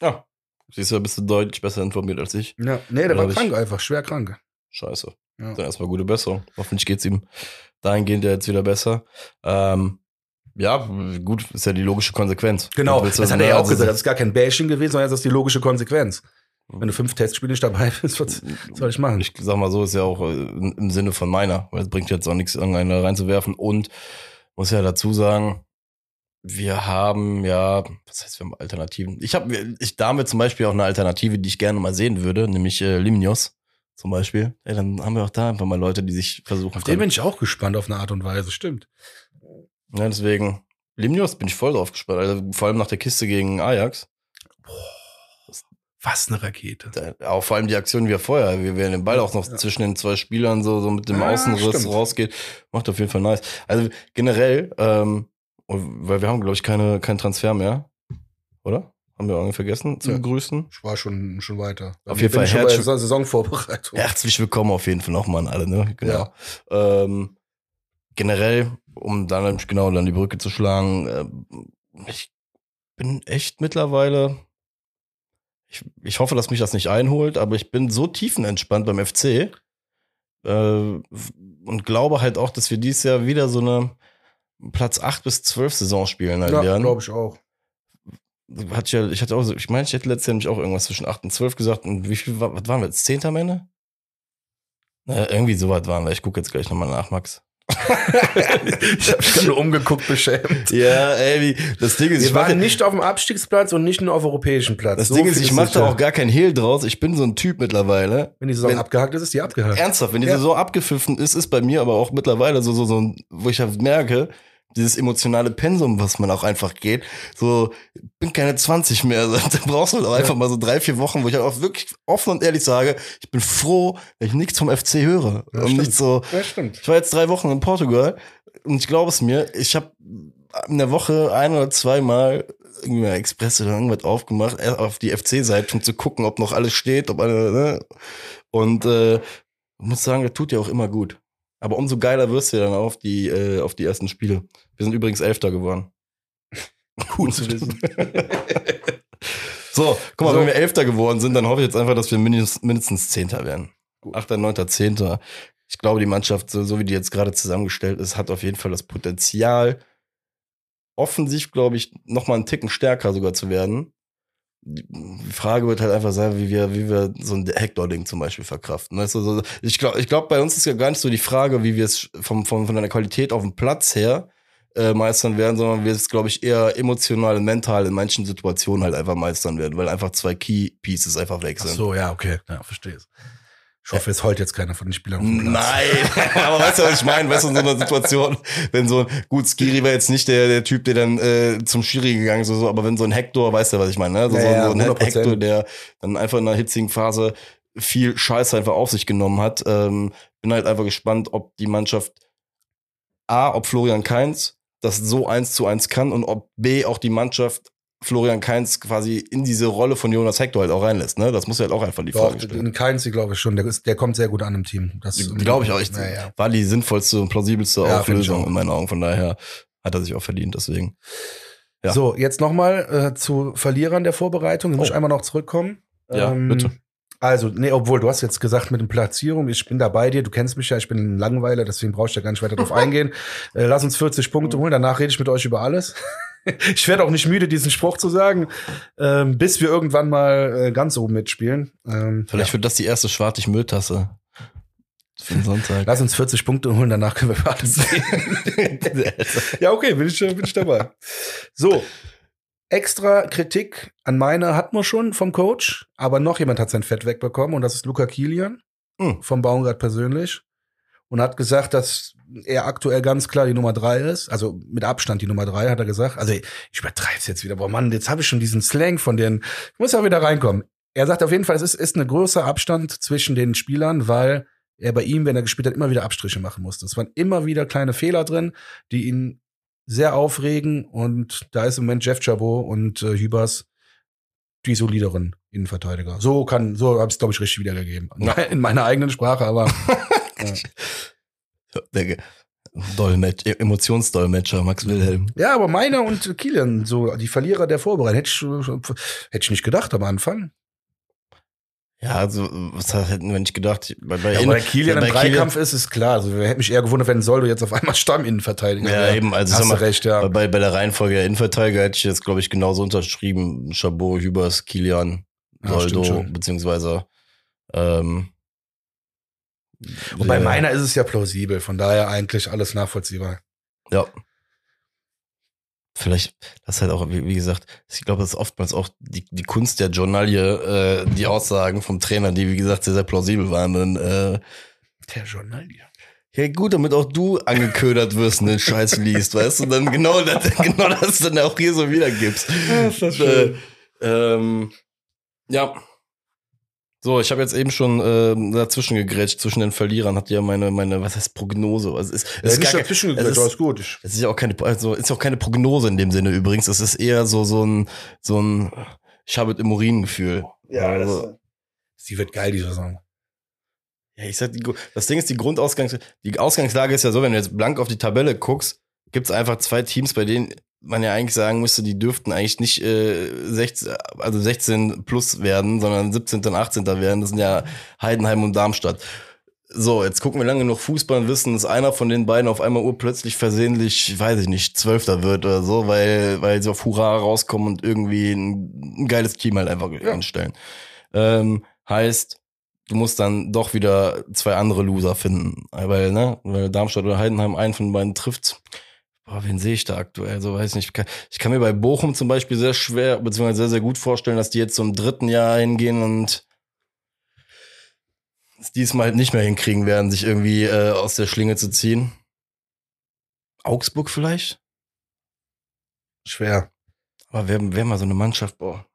Ja. Siehst du, bist du deutlich besser informiert als ich. Ja, nee, der war krank einfach, schwer krank. Scheiße. Ja. Dann erstmal gute Besserung. Hoffentlich geht's ihm dahingehend ja jetzt wieder besser. Ähm, ja, gut, ist ja die logische Konsequenz. Genau, das hat er ja auch also- gesagt. Das ist gar kein Bashing gewesen, sondern das ist die logische Konsequenz. Wenn du fünf Testspiele nicht dabei bist, was soll ich machen? Ich sag mal so, ist ja auch äh, im Sinne von meiner, weil es bringt jetzt auch nichts, irgendeine reinzuwerfen. Und muss ja dazu sagen, wir haben ja, was heißt, wir haben Alternativen. Ich habe, ich da haben wir zum Beispiel auch eine Alternative, die ich gerne mal sehen würde, nämlich äh, Limnios zum Beispiel. Ey, dann haben wir auch da einfach mal Leute, die sich versuchen. Auf den bin ich auch gespannt auf eine Art und Weise, stimmt. Ja, deswegen, Limnios bin ich voll drauf gespannt. Also, vor allem nach der Kiste gegen Ajax. Was eine Rakete. Da, auch vor allem die Aktion wie er vorher, wie wir den Ball auch noch Ja. zwischen den zwei Spielern so, so mit dem Ja, Außenriss stimmt. rausgeht. Macht auf jeden Fall nice. Also generell, ähm, weil wir haben, glaube ich, keine, keinen Transfer mehr. Oder? Haben wir irgendwie vergessen zu Ja. begrüßen? Ich war schon, schon weiter. Auf Bin jeden Fall herzlich- Saisonvorbereitung. Herzlich willkommen auf jeden Fall nochmal an alle, ne? Genau. Ähm, generell, um dann genau dann die Brücke zu schlagen, ähm, ich bin echt mittlerweile, ich, ich hoffe, dass mich das nicht einholt, aber ich bin so tiefenentspannt beim FC äh, und glaube halt auch, dass wir dieses Jahr wieder so eine Platz 8 bis 12 Saison spielen halt Ja, glaube ich auch. Ich, ja, ich hatte auch ich meine, ich hätte letztes Jahr nämlich auch irgendwas zwischen 8 und 12 gesagt. Und wie viel was waren wir jetzt? Zehnter am Ende? Naja, irgendwie so weit waren wir. Ich gucke jetzt gleich nochmal nach, Max. Ich habe mich nur umgeguckt, beschämt. Ja, ey, wie, das Ding ist, Wir ich waren mache, nicht auf dem Abstiegsplatz und nicht nur auf dem europäischen Platz. das So Ding ist, ich mache da auch gar kein Hehl draus. Ich bin so ein Typ mittlerweile. Wenn die Saison wenn- abgehakt ist, ist die abgehakt. Ernsthaft, wenn die Ja. Saison abgepfiffen ist, ist bei mir aber auch mittlerweile so, so, so ein, wo ich halt merke, dieses emotionale Pensum, was man auch einfach geht, so, ich bin keine 20 mehr, *laughs* da brauchst du auch einfach mal so drei, vier Wochen, wo ich halt auch wirklich offen und ehrlich sage, ich bin froh, wenn ich nichts vom FC höre. Ja, und stimmt. nicht so, Ja, stimmt. ich war jetzt drei Wochen in Portugal und ich glaube es mir, ich habe in der Woche ein oder zweimal irgendwie Express oder irgendwas aufgemacht, erst auf die FC-Seite, um zu gucken, ob noch alles steht, ob alle, ne? Und äh, ich muss sagen, das tut ja auch immer gut. Aber umso geiler wirst du dann auf die, äh, auf die ersten Spiele. Wir sind übrigens Elfter geworden. *laughs* Gut zu wissen. *laughs* So, guck mal, So. wenn wir Elfter geworden sind, dann hoffe ich jetzt einfach, dass wir mindestens, mindestens Zehnter werden. Achter, neunter, Zehnter. Ich glaube, die Mannschaft, so, so wie die jetzt gerade zusammengestellt ist, hat auf jeden Fall das Potenzial, offensiv, glaube ich, noch mal einen Ticken stärker sogar zu werden. Die Frage wird halt einfach sein, wie wir, wie wir so ein Hector-Ding zum Beispiel verkraften. Weißt du, so, ich glaube, ich glaub, bei uns ist ja gar nicht so die Frage, wie wir es vom, vom, von der Qualität auf dem Platz her äh, meistern werden, sondern wir es, glaube ich, eher emotional und mental in manchen Situationen halt einfach meistern werden, weil einfach zwei Key Pieces einfach weg Ach sind. so, ja, okay. Ja, verstehe es. Ich hoffe, es heult jetzt keiner von den Spielern auf dem Platz. Nein, *laughs* aber weißt du, was ich meine? Weißt du, in so einer Situation, wenn so ein, gut, Skiri war jetzt nicht der, der Typ, der dann äh, zum Schiri gegangen ist, oder so, aber wenn so ein Hector, weißt du, was ich meine, ne? So, Ja, ja, so ein 100%. Hector, der dann einfach in einer hitzigen Phase viel Scheiße einfach auf sich genommen hat. Ähm, bin halt einfach gespannt, ob die Mannschaft A, ob Florian Kainz das so eins zu eins kann und ob B, auch die Mannschaft Florian Kainz quasi in diese Rolle von Jonas Hector halt auch reinlässt, ne? Das muss ja halt auch einfach die Doch, Frage stellen. in Keins, glaube ich schon. Der, ist, der kommt sehr gut an im Team. Das Glaube ich auch. Ich, Ja, ja. War die sinnvollste und plausibelste Ja, Auflösung in meinen Augen. Von daher hat er sich auch verdient, deswegen. Ja. So, jetzt nochmal äh, zu Verlierern der Vorbereitung. Ich muss Oh. einmal noch zurückkommen. Ja, bitte. Also, nee, obwohl, du hast jetzt gesagt mit den Platzierungen, ich bin da bei dir, du kennst mich ja, ich bin ein Langweiler, deswegen brauche ich da gar nicht weiter drauf *laughs* eingehen. Äh, lass uns 40 Punkte holen, danach rede ich mit euch über alles. *laughs* ich werde auch nicht müde, diesen Spruch zu sagen, ähm, bis wir irgendwann mal äh, ganz oben mitspielen. Ähm, Vielleicht wird das die erste Schwartig-Mülltasse für den Sonntag. Lass uns 40 Punkte holen, danach können wir alles reden. *laughs* ja, okay, bin ich, bin ich dabei. So, extra Kritik an meiner hatten wir schon vom Coach, aber noch jemand hat sein Fett wegbekommen und das ist Luca Kilian Hm. vom Baumgart persönlich und hat gesagt, dass er aktuell ganz klar die Nummer drei ist, also mit Abstand die Nummer drei, hat er gesagt. Also ich übertreibe es jetzt wieder, boah Mann, jetzt habe ich schon diesen Slang von den, ich muss ja wieder reinkommen. Er sagt auf jeden Fall, es ist, ist ein größer Abstand zwischen den Spielern, weil er bei ihm, wenn er gespielt hat, immer wieder Abstriche machen musste. Es waren immer wieder kleine Fehler drin, die ihn sehr aufregen und da ist im Moment Jeff Chabot und äh, Hübers die solideren Innenverteidiger. So kann, so habe ich es glaube ich richtig wiedergegeben. Ja. *laughs* In meiner eigenen Sprache, aber *laughs* Der Dolmetsch, Emotionsdolmetscher Max Wilhelm. ja, aber meiner und Kilian, so die Verlierer der Vorbereitung, hätte ich, hätte ich nicht gedacht am Anfang. Ja, also, was hätten wir nicht gedacht? Bei, bei Ja, In- bei Kilian bei im Dreikampf ist es klar. Also hätte mich eher gewundert, wenn Soldo jetzt auf einmal Stamminnenverteidiger Ja, wäre. eben, also Hast mal, recht, ja. Bei, bei der Reihenfolge der Innenverteidiger hätte ich jetzt, glaube ich, genauso unterschrieben. Chabot, Hübers, Kilian, Ja, Soldo, schon. beziehungsweise ähm, Und bei ja, meiner ist es ja plausibel, von daher eigentlich alles nachvollziehbar. Ja. Vielleicht, das ist halt auch, wie, wie gesagt, ich glaube, das ist oftmals auch die, die Kunst der Journalie, äh, die Aussagen vom Trainer, die, wie gesagt, sehr, sehr plausibel waren. Und, äh, Der Journal, ja. ja, gut, damit auch du angeködert wirst und den Scheiß liest, weißt du, und dann genau das, genau das dann auch hier so wiedergibst. ist das Äh, ähm, ja. So, ich habe jetzt eben schon äh, dazwischen gegrätscht, zwischen den Verlierern, hat ja meine, meine, was heißt Prognose? Also es ist, es ist, gar dazwischen gegrätscht, alles gut. Es ist ja auch keine, also ist auch keine Prognose in dem Sinne übrigens. Es ist eher so, so ein, so ein, ich habe im Urin-Gefühl. also, sie wird geil, die Saison. ja, ich sag, die, das Ding ist, die Grundausgangs, die Ausgangslage ist ja so, wenn du jetzt blank auf die Tabelle guckst, gibt's einfach zwei Teams, bei denen man ja eigentlich sagen müsste, die dürften eigentlich nicht äh, 16, also 16 plus werden, sondern 17. und 18. werden. Das sind ja Heidenheim und Darmstadt. So, jetzt gucken wir lange genug Fußball und wissen, dass einer von den beiden auf einmal urplötzlich versehentlich, weiß ich nicht, Zwölfter wird oder so, weil, weil sie auf Hurra rauskommen und irgendwie ein, ein geiles Team halt einfach Ja. einstellen. Ähm, heißt, du musst dann doch wieder zwei andere Loser finden. Weil, ne, weil Darmstadt oder Heidenheim einen von beiden trifft. Boah, wen sehe ich da aktuell? So weiß ich nicht. Ich kann, ich kann mir bei Bochum zum Beispiel sehr schwer, beziehungsweise sehr, sehr gut vorstellen, dass die jetzt zum dritten Jahr hingehen und es diesmal halt nicht mehr hinkriegen werden, sich irgendwie äh, aus der Schlinge zu ziehen. Augsburg vielleicht? Schwer. Aber wäre wär mal so eine Mannschaft, boah.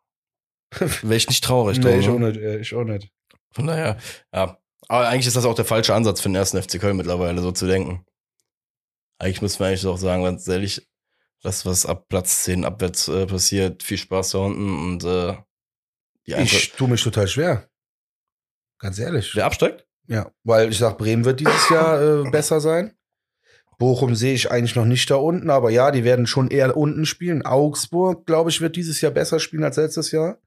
*laughs* Wäre ich nicht traurig nee, ich ne? auch nicht, äh, ich auch nicht. Von daher, ja. Aber eigentlich ist das auch der falsche Ansatz für den ersten FC Köln mittlerweile, so zu denken. Eigentlich müssen wir eigentlich auch sagen, ganz ehrlich, das, was ab Platz 10 abwärts äh, passiert, viel Spaß da unten und äh, die Eintracht. Ich tue mich total schwer. Ganz ehrlich. Wer absteigt? Ja, weil ich sag, Bremen wird dieses Jahr äh, *laughs* besser sein. Bochum sehe ich eigentlich noch nicht da unten, aber ja, die werden schon eher unten spielen. Augsburg, glaube ich, wird dieses Jahr besser spielen als letztes Jahr.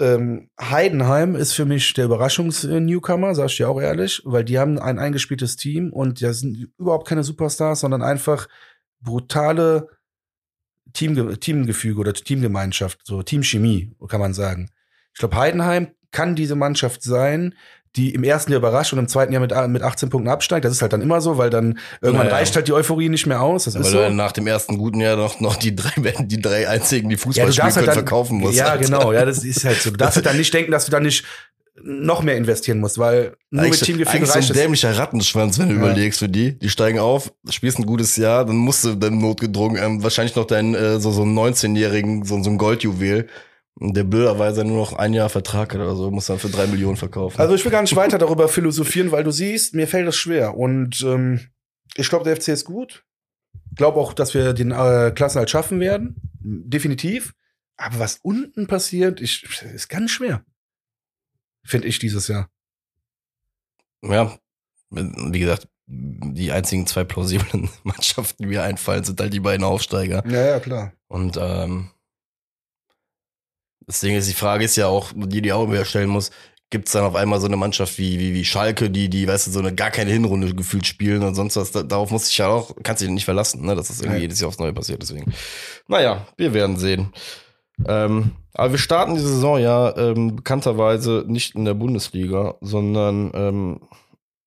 Ähm, Heidenheim ist für mich der Überraschungs-Newcomer, sag ich dir auch ehrlich, weil die haben ein eingespieltes Team und da sind überhaupt keine Superstars, sondern einfach brutale Teamge Teamgefüge oder Teamgemeinschaft, so Teamchemie, kann man sagen. Ich glaube, Heidenheim kann diese Mannschaft sein, die im ersten Jahr überrascht und im zweiten Jahr mit, mit 18 Punkten absteigt. Das ist halt dann immer so, weil dann irgendwann Naja. reicht halt die Euphorie nicht mehr aus. Das Weil ist du so. dann nach dem ersten guten Jahr noch, noch die drei werden, die drei einzigen, die Fußball Ja, du spielen darfst können, halt dann, verkaufen musst. Ja, Alter. *laughs* genau. Ja, das ist halt so. Du darfst halt dann nicht denken, dass du dann nicht noch mehr investieren musst, weil nur mit Eigentlich, eigentlich so reicht ein es. dämlicher Rattenschwanz, wenn du Ja. überlegst für die. Die steigen auf, spielst ein gutes Jahr, dann musst du dann notgedrungen ähm, wahrscheinlich noch deinen äh, so so einen 19-jährigen so, so ein Goldjuwel, der blöderweise nur noch ein Jahr Vertrag hat oder so, muss dann für drei Millionen verkaufen. Also ich will gar nicht weiter darüber philosophieren, weil du siehst, mir fällt das schwer. Und ähm, ich glaube, der FC ist gut. Glaube auch, dass wir den äh, Klassenhalt schaffen werden. Definitiv. Aber was unten passiert, ich, ist ganz schwer. Finde ich dieses Jahr. ja, wie gesagt, die einzigen zwei plausiblen *laughs* Mannschaften, die mir einfallen, sind halt die beiden Aufsteiger. Ja, ja, klar. Und ähm, das Ding ist, die Frage ist ja auch, die die auch immer stellen muss, gibt es dann auf einmal so eine Mannschaft wie, wie, wie Schalke, die, die, weißt du, so eine gar keine Hinrunde gefühlt spielen und sonst was, da, darauf muss ich ja auch, kannst du dich nicht verlassen, ne, dass das irgendwie Ja. jedes Jahr aufs Neue passiert, deswegen. Naja, wir werden sehen. Ähm, aber wir starten die Saison ja ähm, bekannterweise nicht in der Bundesliga, sondern ähm,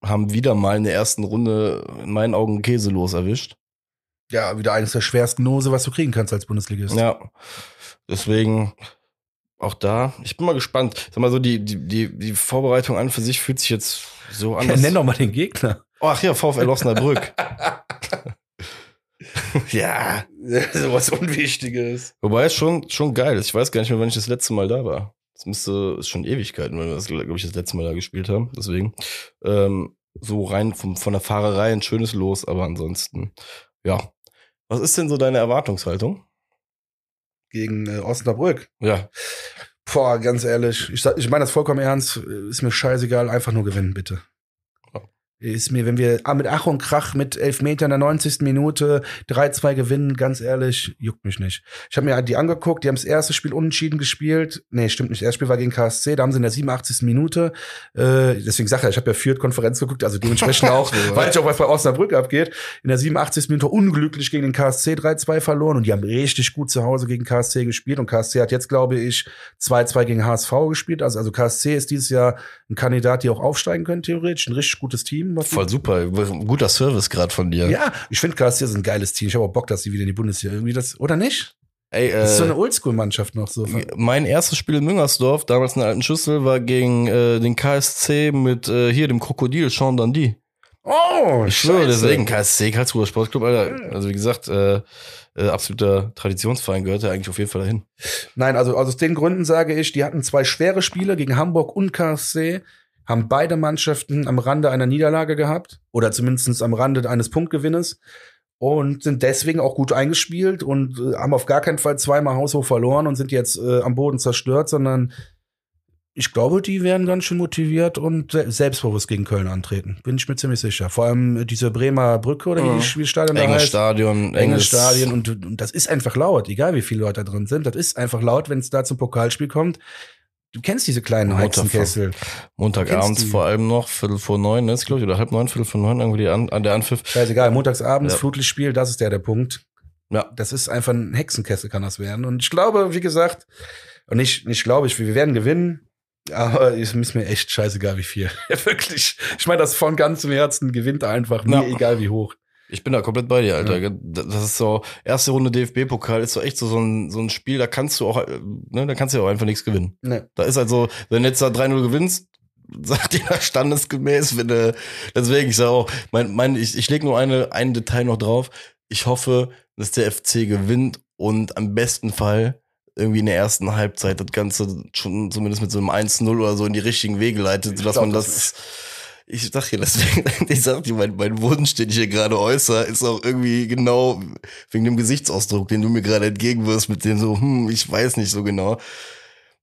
haben wieder mal in der ersten Runde in meinen Augen käselos erwischt. Ja, wieder eines der schwersten Nose, was du kriegen kannst als Bundesligist. Ja, deswegen auch da. Ich bin mal gespannt. Sag mal so, die, die, die, die Vorbereitung an für sich fühlt sich jetzt so an. Ja, nenn doch mal den Gegner. Oh, ach ja, VfL Osnabrück. *laughs* ja. *laughs* so was Unwichtiges. Wobei es schon, schon geil ist. Ich weiß gar nicht mehr, wann ich das letzte Mal da war. Das müsste, ist schon Ewigkeiten, weil wir das, glaube ich, das letzte Mal da gespielt haben. Deswegen, ähm, so rein vom, von der Fahrerei ein schönes Los, aber ansonsten, ja. Was ist denn so deine Erwartungshaltung? Gegen äh, Osnabrück. Ja, Boah, ganz ehrlich, ich, ich meine das vollkommen ernst, ist mir scheißegal, einfach nur gewinnen, bitte. Ist mir, wenn wir ah, mit Ach und Krach mit Elfmeter in der 90. Minute 3-2 gewinnen, ganz ehrlich, juckt mich nicht. Ich habe mir die angeguckt, die haben das erste Spiel unentschieden gespielt. Nee, stimmt nicht. Das erste Spiel war gegen KSC, da haben sie in der 87. Minute, äh, deswegen sage ich, ich habe ja Fürth-Konferenz geguckt, also dementsprechend *laughs* auch, So, weiß ich auch, was bei Osnabrück abgeht. In der 87. Minute unglücklich gegen den KSC 3-2 verloren und die haben richtig gut zu Hause gegen KSC gespielt und KSC hat jetzt, glaube ich, 2-2 gegen HSV gespielt. Also, also KSC ist dieses Jahr ein Kandidat, die auch aufsteigen können, theoretisch. Ein richtig gutes Team. Was voll super. Guter Service gerade von dir. ja, ich finde KSC ist ein geiles Team. Ich habe auch Bock, dass sie wieder in die Bundesliga irgendwie das, oder nicht? Ey, Das ist so äh, eine Oldschool-Mannschaft noch so. mein erstes Spiel in Müngersdorf, damals in der alten Schüssel, war gegen äh, den KSC mit äh, hier dem Krokodil Sean Dundee. Oh, Ich schwöre, deswegen KSC, Karlsruher Sportclub, Alter. Also wie gesagt, äh, äh, absoluter Traditionsverein gehört ja eigentlich auf jeden Fall dahin. Nein, also aus den Gründen sage ich, die hatten zwei schwere Spiele gegen Hamburg und KSC, haben beide Mannschaften am Rande einer Niederlage gehabt oder zumindest am Rande eines Punktgewinnes und sind deswegen auch gut eingespielt und äh, haben auf gar keinen Fall zweimal haushoch verloren und sind jetzt äh, am Boden zerstört, sondern ich glaube, die werden ganz schön motiviert und se- selbstbewusst gegen Köln antreten. Bin ich mir ziemlich sicher. Vor allem äh, diese Bremer Brücke oder wie Mhm. die Stadion Enges heißt. Stadion, Enges Stadion und, und das ist einfach laut, egal wie viele Leute da drin sind. Das ist einfach laut, wenn es da zum Pokalspiel kommt. Du kennst diese kleinen Montag- Hexenkessel. Montagabends vor allem noch, Viertel vor neun, ist glaube ich, oder halb neun, Viertel vor neun, irgendwie an, an der Anpfiff. Scheißegal, montagsabends, Ja. Flutlichtspiel, das ist der der Punkt. Ja. Das ist einfach ein Hexenkessel, kann das werden. Und ich glaube, wie gesagt, und nicht, nicht glaube ich, wir werden gewinnen. Aber es ist mir echt scheißegal, wie viel. Ja, *laughs* wirklich. Ich meine das von ganzem Herzen, gewinnt einfach, mir Ja. egal wie hoch. Ich bin da komplett bei dir, Alter. Das ist so, erste Runde DFB-Pokal ist so echt so, so, ein, so ein Spiel, da kannst du auch, äh, ne, da kannst du ja auch einfach nichts gewinnen. Ne. Da ist halt so, wenn du jetzt da 3-0 gewinnst, *laughs* sagt jeder standesgemäß, wenn du, deswegen, ich sag auch, mein, mein, ich, ich leg nur eine, ein Detail noch drauf. Ich hoffe, dass der FC gewinnt und am besten Fall irgendwie in der ersten Halbzeit das Ganze schon zumindest mit so einem 1-0 oder so in die richtigen Wege leitet, Ich sodass glaub man das das, ich sag dir, deswegen, *laughs* ich sag dir, mein, mein Wunsch, den ich hier gerade äußere, ist auch irgendwie genau wegen dem Gesichtsausdruck, den du mir gerade entgegenwirfst, mit dem so, hm, ich weiß nicht so genau.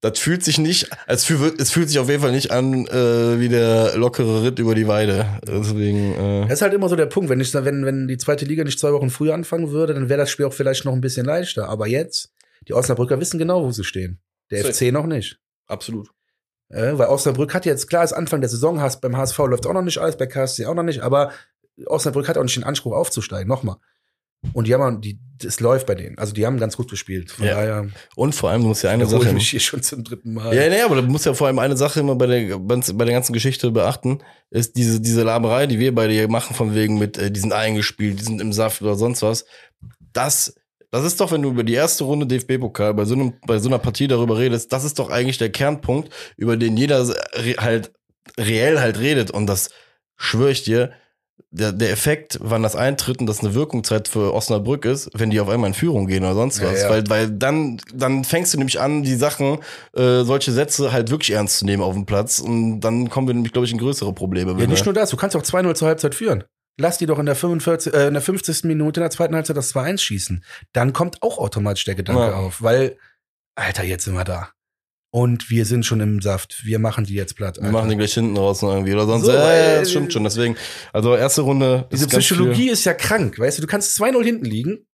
Das fühlt sich nicht, als fühl, es fühlt sich auf jeden Fall nicht an äh, wie der lockere Ritt über die Weide. Deswegen, äh, Das ist halt immer so der Punkt, wenn ich wenn, wenn die zweite Liga nicht zwei Wochen früher anfangen würde, dann wäre das Spiel auch vielleicht noch ein bisschen leichter. Aber jetzt, die Osnabrücker wissen genau, wo sie stehen. Der Safe. FC noch nicht. absolut. Äh, weil Osnabrück hat jetzt, klar, ist Anfang der Saison, hast, beim HSV läuft auch noch nicht alles, bei KSC auch noch nicht, aber Osnabrück hat auch nicht den Anspruch aufzusteigen, nochmal. Und die haben, die, das läuft bei denen. Also die haben ganz gut gespielt. Von Ja. daher Und vor allem, du musst ja eine Sache. ich mich hier schon zum dritten Mal. Ja, nee, aber du musst ja vor allem eine Sache immer bei der, bei der ganzen Geschichte beachten, ist diese, diese Laberei, die wir beide hier machen, von wegen mit, äh, die sind eingespielt, die sind im Saft oder sonst was. Das, das ist doch, wenn du über die erste Runde DFB-Pokal bei so einem, bei so einer Partie darüber redest, das ist doch eigentlich der Kernpunkt, über den jeder re halt reell halt redet. Und das schwöre ich dir, der, der Effekt, wann das eintritt und das eine Wirkungszeit für Osnabrück ist, wenn die auf einmal in Führung gehen oder sonst Ja, was. ja. Weil, weil dann, dann fängst du nämlich an, die Sachen, äh, solche Sätze halt wirklich ernst zu nehmen auf dem Platz. Und dann kommen wir nämlich, glaube ich, in größere Probleme. Ja, nicht nur das, du kannst auch 2-0 zur Halbzeit führen. Lass die doch in der, 45, äh, in der 50. Minute in der zweiten Halbzeit das 2-1 schießen. Dann kommt auch automatisch der Gedanke Ja. auf, weil, Alter, jetzt sind wir da. Und wir sind schon im Saft. Wir machen die jetzt platt. wir machen die gleich hinten raus irgendwie oder sonst. So, ja, ja, äh, das stimmt schon. Deswegen, also erste Runde. Diese Psychologie ist ja krank, weißt du, du kannst 2-0 hinten liegen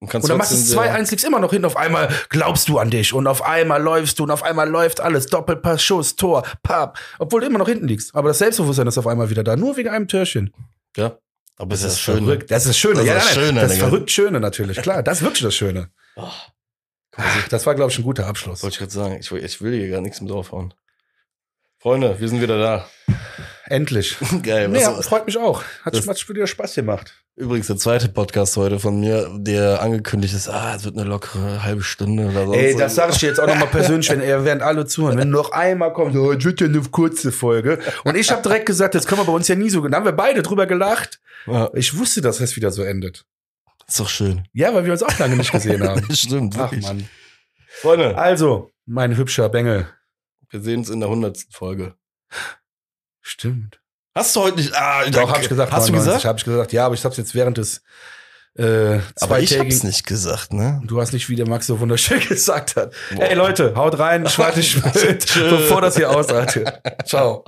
und, kannst dann machst du trotzdem es sehr- 2-1, liegst immer noch hinten, auf einmal glaubst du an dich und auf einmal läufst du und auf einmal läuft alles, Doppelpass, Schuss, Tor, Papp, obwohl du immer noch hinten liegst. Aber das Selbstbewusstsein ist auf einmal wieder da, nur wegen einem Türchen. Ja. Aber es ist schön. verrückt. Das ist das Schöne. Das ist ja, das nein, Schöne, das ist verrückt Schöne natürlich, klar. Das ist wirklich das Schöne. Oh, Ach, das war, glaube ich, ein guter Abschluss. wollte ich gerade sagen. Ich, will- ich will hier gar nichts mit draufhauen. Freunde, wir sind wieder da. Endlich. *laughs* Geil. Nee, was- freut mich auch. Hat, Das- hat wieder Spaß gemacht. Übrigens der zweite Podcast heute von mir, der angekündigt ist, ah, es wird eine lockere halbe Stunde oder so. Ey, das sage ich dir jetzt auch nochmal persönlich, wenn *laughs* er während alle zuhören. Wenn noch einmal kommt, oh, es wird ja eine kurze Folge. Und ich habe direkt gesagt, das können wir bei uns ja nie so. Da haben wir beide drüber gelacht. Ja, Ich wusste, dass es wieder so endet. ist doch schön. Ja, weil wir uns auch lange nicht gesehen *laughs* haben. Stimmt, Ach wirklich. Mann. Freunde, Also, mein hübscher Bengel. wir sehen uns in der hundertsten Folge. Stimmt. Hast du heute nicht, ah, Doch, habe ich gesagt. Hast du 99, gesagt? Hab ich gesagt, ja, aber ich hab's jetzt während des äh, Aber ich hab's nicht gesagt, ne? Du hast nicht, wie der Max so wunderschön *laughs* gesagt hat. Hey Leute, haut rein, schwarte *laughs* Schmidt, bevor das hier ausartet. Ciao.